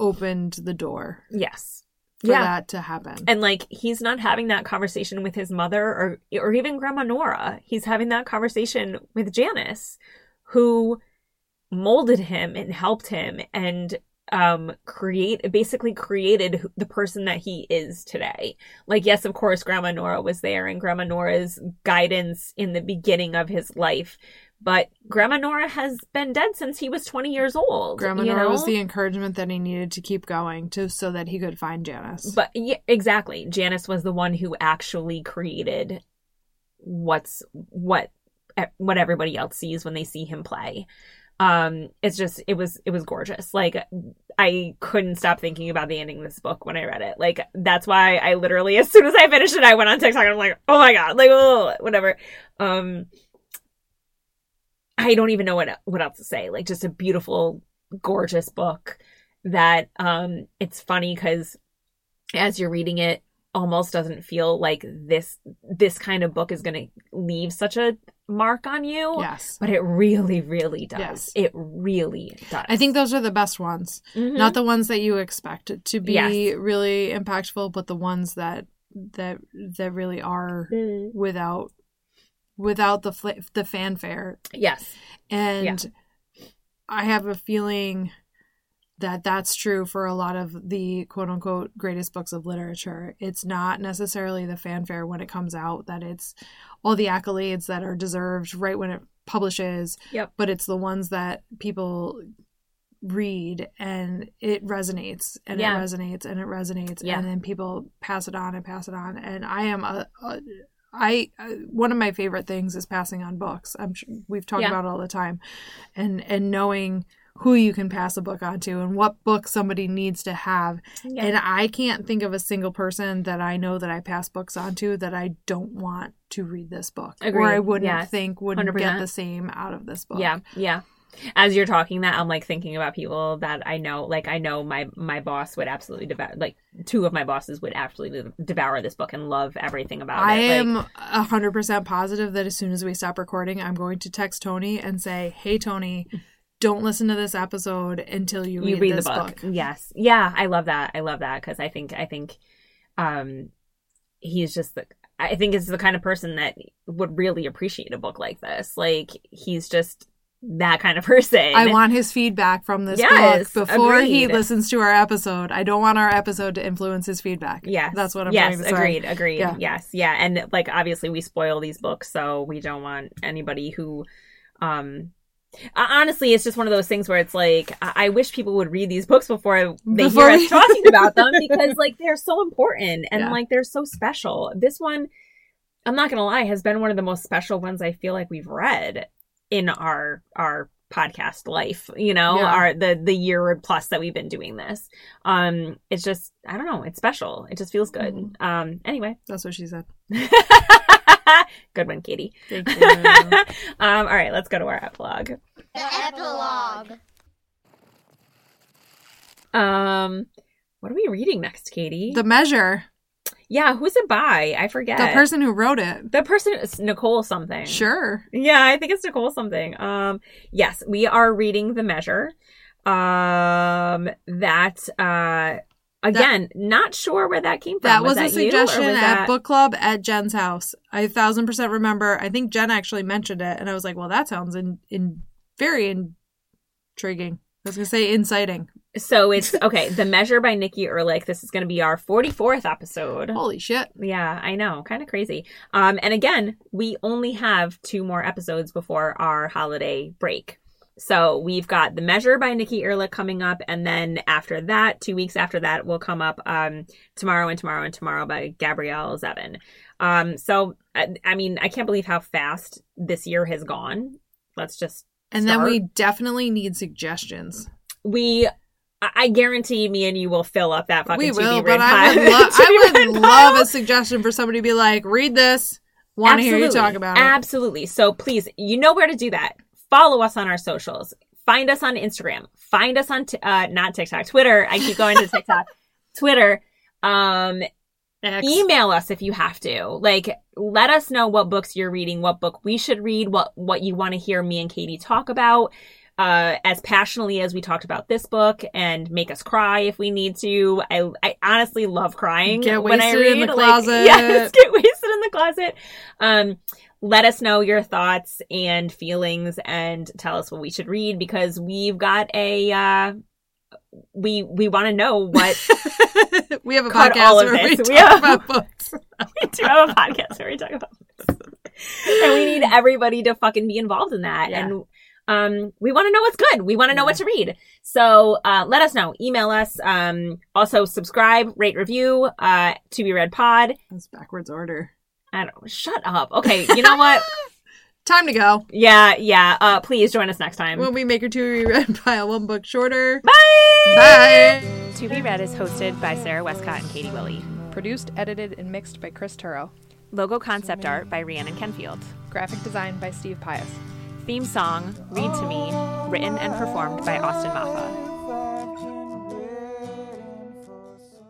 opened the door Yes. for Yeah. that to happen. And like he's not having that conversation with his mother or or even grandma Nora. He's having that conversation with Janice who molded him and helped him and um create basically created the person that he is today. Like yes, of course grandma Nora was there and grandma Nora's guidance in the beginning of his life. But Grandma Nora has been dead since he was 20 years old. Grandma Nora was the encouragement that he needed to keep going to so that he could find Janice. But yeah, exactly. Janice was the one who actually created what's what what everybody else sees when they see him play. Um it's just it was it was gorgeous. Like I couldn't stop thinking about the ending of this book when I read it. Like that's why I literally as soon as I finished it I went on TikTok and I'm like, "Oh my god." Like oh, whatever. Um I don't even know what what else to say. Like just a beautiful gorgeous book that um it's funny cuz as you're reading it almost doesn't feel like this this kind of book is going to leave such a mark on you yes. but it really really does Yes. it really does I think those are the best ones. Mhm. Not the ones that you expect to be Yes. really impactful, but the ones that that that really are Mm. without without the fl- the fanfare yes and I have a feeling that that's true for a lot of the quote unquote greatest books of literature. It's not necessarily the fanfare when it comes out, that it's all the accolades that are deserved right when it publishes, Yep. but it's the ones that people read and it resonates and Yeah. it resonates and it resonates Yeah. and then people pass it on and pass it on and i am a, a I uh, one of my favorite things is passing on books. I'm sure we've talked Yeah. about it all the time, and and knowing who you can pass a book on to and what book somebody needs to have. Yeah. And I can't think of a single person that I know that I pass books on to that I don't want to read this book or I wouldn't Yes. think wouldn't 100%. get the same out of this book. Yeah, yeah. As you're talking that, I'm like thinking about people that I know. Like I know my my boss would absolutely devour. Like two of my bosses would absolutely devour this book and love everything about I it. i am a hundred percent positive that as soon as we stop recording, I'm going to text Tony and say, "Hey, Tony, don't listen to this episode until you read, you read this the book. Yes, yeah, I love that. I love that because I think I think, um, he's just the. I think it's the kind of person that would really appreciate a book like this. Like he's just that kind of [laughs] person. I want his feedback from this Yes, book before he listens to our episode. I don't want our episode to influence his feedback. Yes, that's what I'm yes, trying to say. agreed, agreed. Yeah. Yes, yeah, and like obviously we spoil these books, so we don't want anybody who, um, honestly, it's just one of those things where it's like I, I wish people would read these books before they Before hear us talking about them [laughs] because like they're so important and Yeah. like they're so special. This one, I'm not gonna lie, has been one of the most special ones I feel like we've read in our our podcast life you know Yeah. our the the year plus that we've been doing this um it's just i don't know it's special it just feels good Mhm. um anyway That's what she said. [laughs] [laughs] good one katie Thank [laughs] you. um all right let's go to our epilogue The epilogue. um what are we reading next katie the measure. yeah who's it by i forget The person who wrote it. the person is nicole something Sure. Yeah, I think it's Nicole something. Um, yes, we are reading The Measure. Um, that, uh, again, not sure where that came from. That was, a that you, suggestion was at that- book club at Jen's house. I thousand percent remember. I think Jen actually mentioned it, and I was like, "Well, that sounds in, in very intriguing." I was gonna say inciting. So it's, [laughs] okay, The Measure by Nikki Erlick. This is to be our 44th episode. Holy shit! Yeah, I know. Kind of crazy. Um, and again, we only have two more episodes before our holiday break. So we've got The Measure by Nikki Erlick coming up, and then after that, two weeks after that, will come up um, Tomorrow and Tomorrow and Tomorrow by Gabrielle Zevin. Um, so, I, I mean, I can't believe how fast this year has gone. Let's just And then we definitely need suggestions. we. I guarantee me and you will fill up that fucking we will, but I would, [laughs] lo- I would love a suggestion for somebody to be like, "Read this. Want to hear you talk about it." Absolutely. So please, you know where to do that. Follow us on our socials. Find us on Instagram. Find us on t- uh not TikTok, Twitter. I keep going to TikTok. [laughs] Twitter. Um email us if you have to. Like let us know what books you're reading, what book we should read, what what you want to hear me and Katie talk about. Uh, as passionately as we talked about this book and make us cry if we need to. I, I honestly love crying Get when I read. in the like, [laughs] yes, get wasted in the closet. Um, let us know your thoughts and feelings and tell us what we should read because we've got a uh we we want to know what [laughs] we have a podcast where we talk We have- about books. [laughs] we do have a podcast where we talk about this. and we need [laughs] everybody to fucking be involved in that Yeah. and um we want to know what's good we want to know what to read so uh let us know email us um also subscribe rate review uh to be read pod That's backwards order. I don't shut up okay you know what [laughs] Time to go. yeah yeah uh please join us next time When we make her two reread [laughs] pile one book shorter. bye Bye. to be read is hosted by sara westcott and katie willie Produced, edited, and mixed by Chris Turro. logo concept art by rhiannon kenfield Graphic design by Steve Pius. theme song read to me written and performed by austin maffa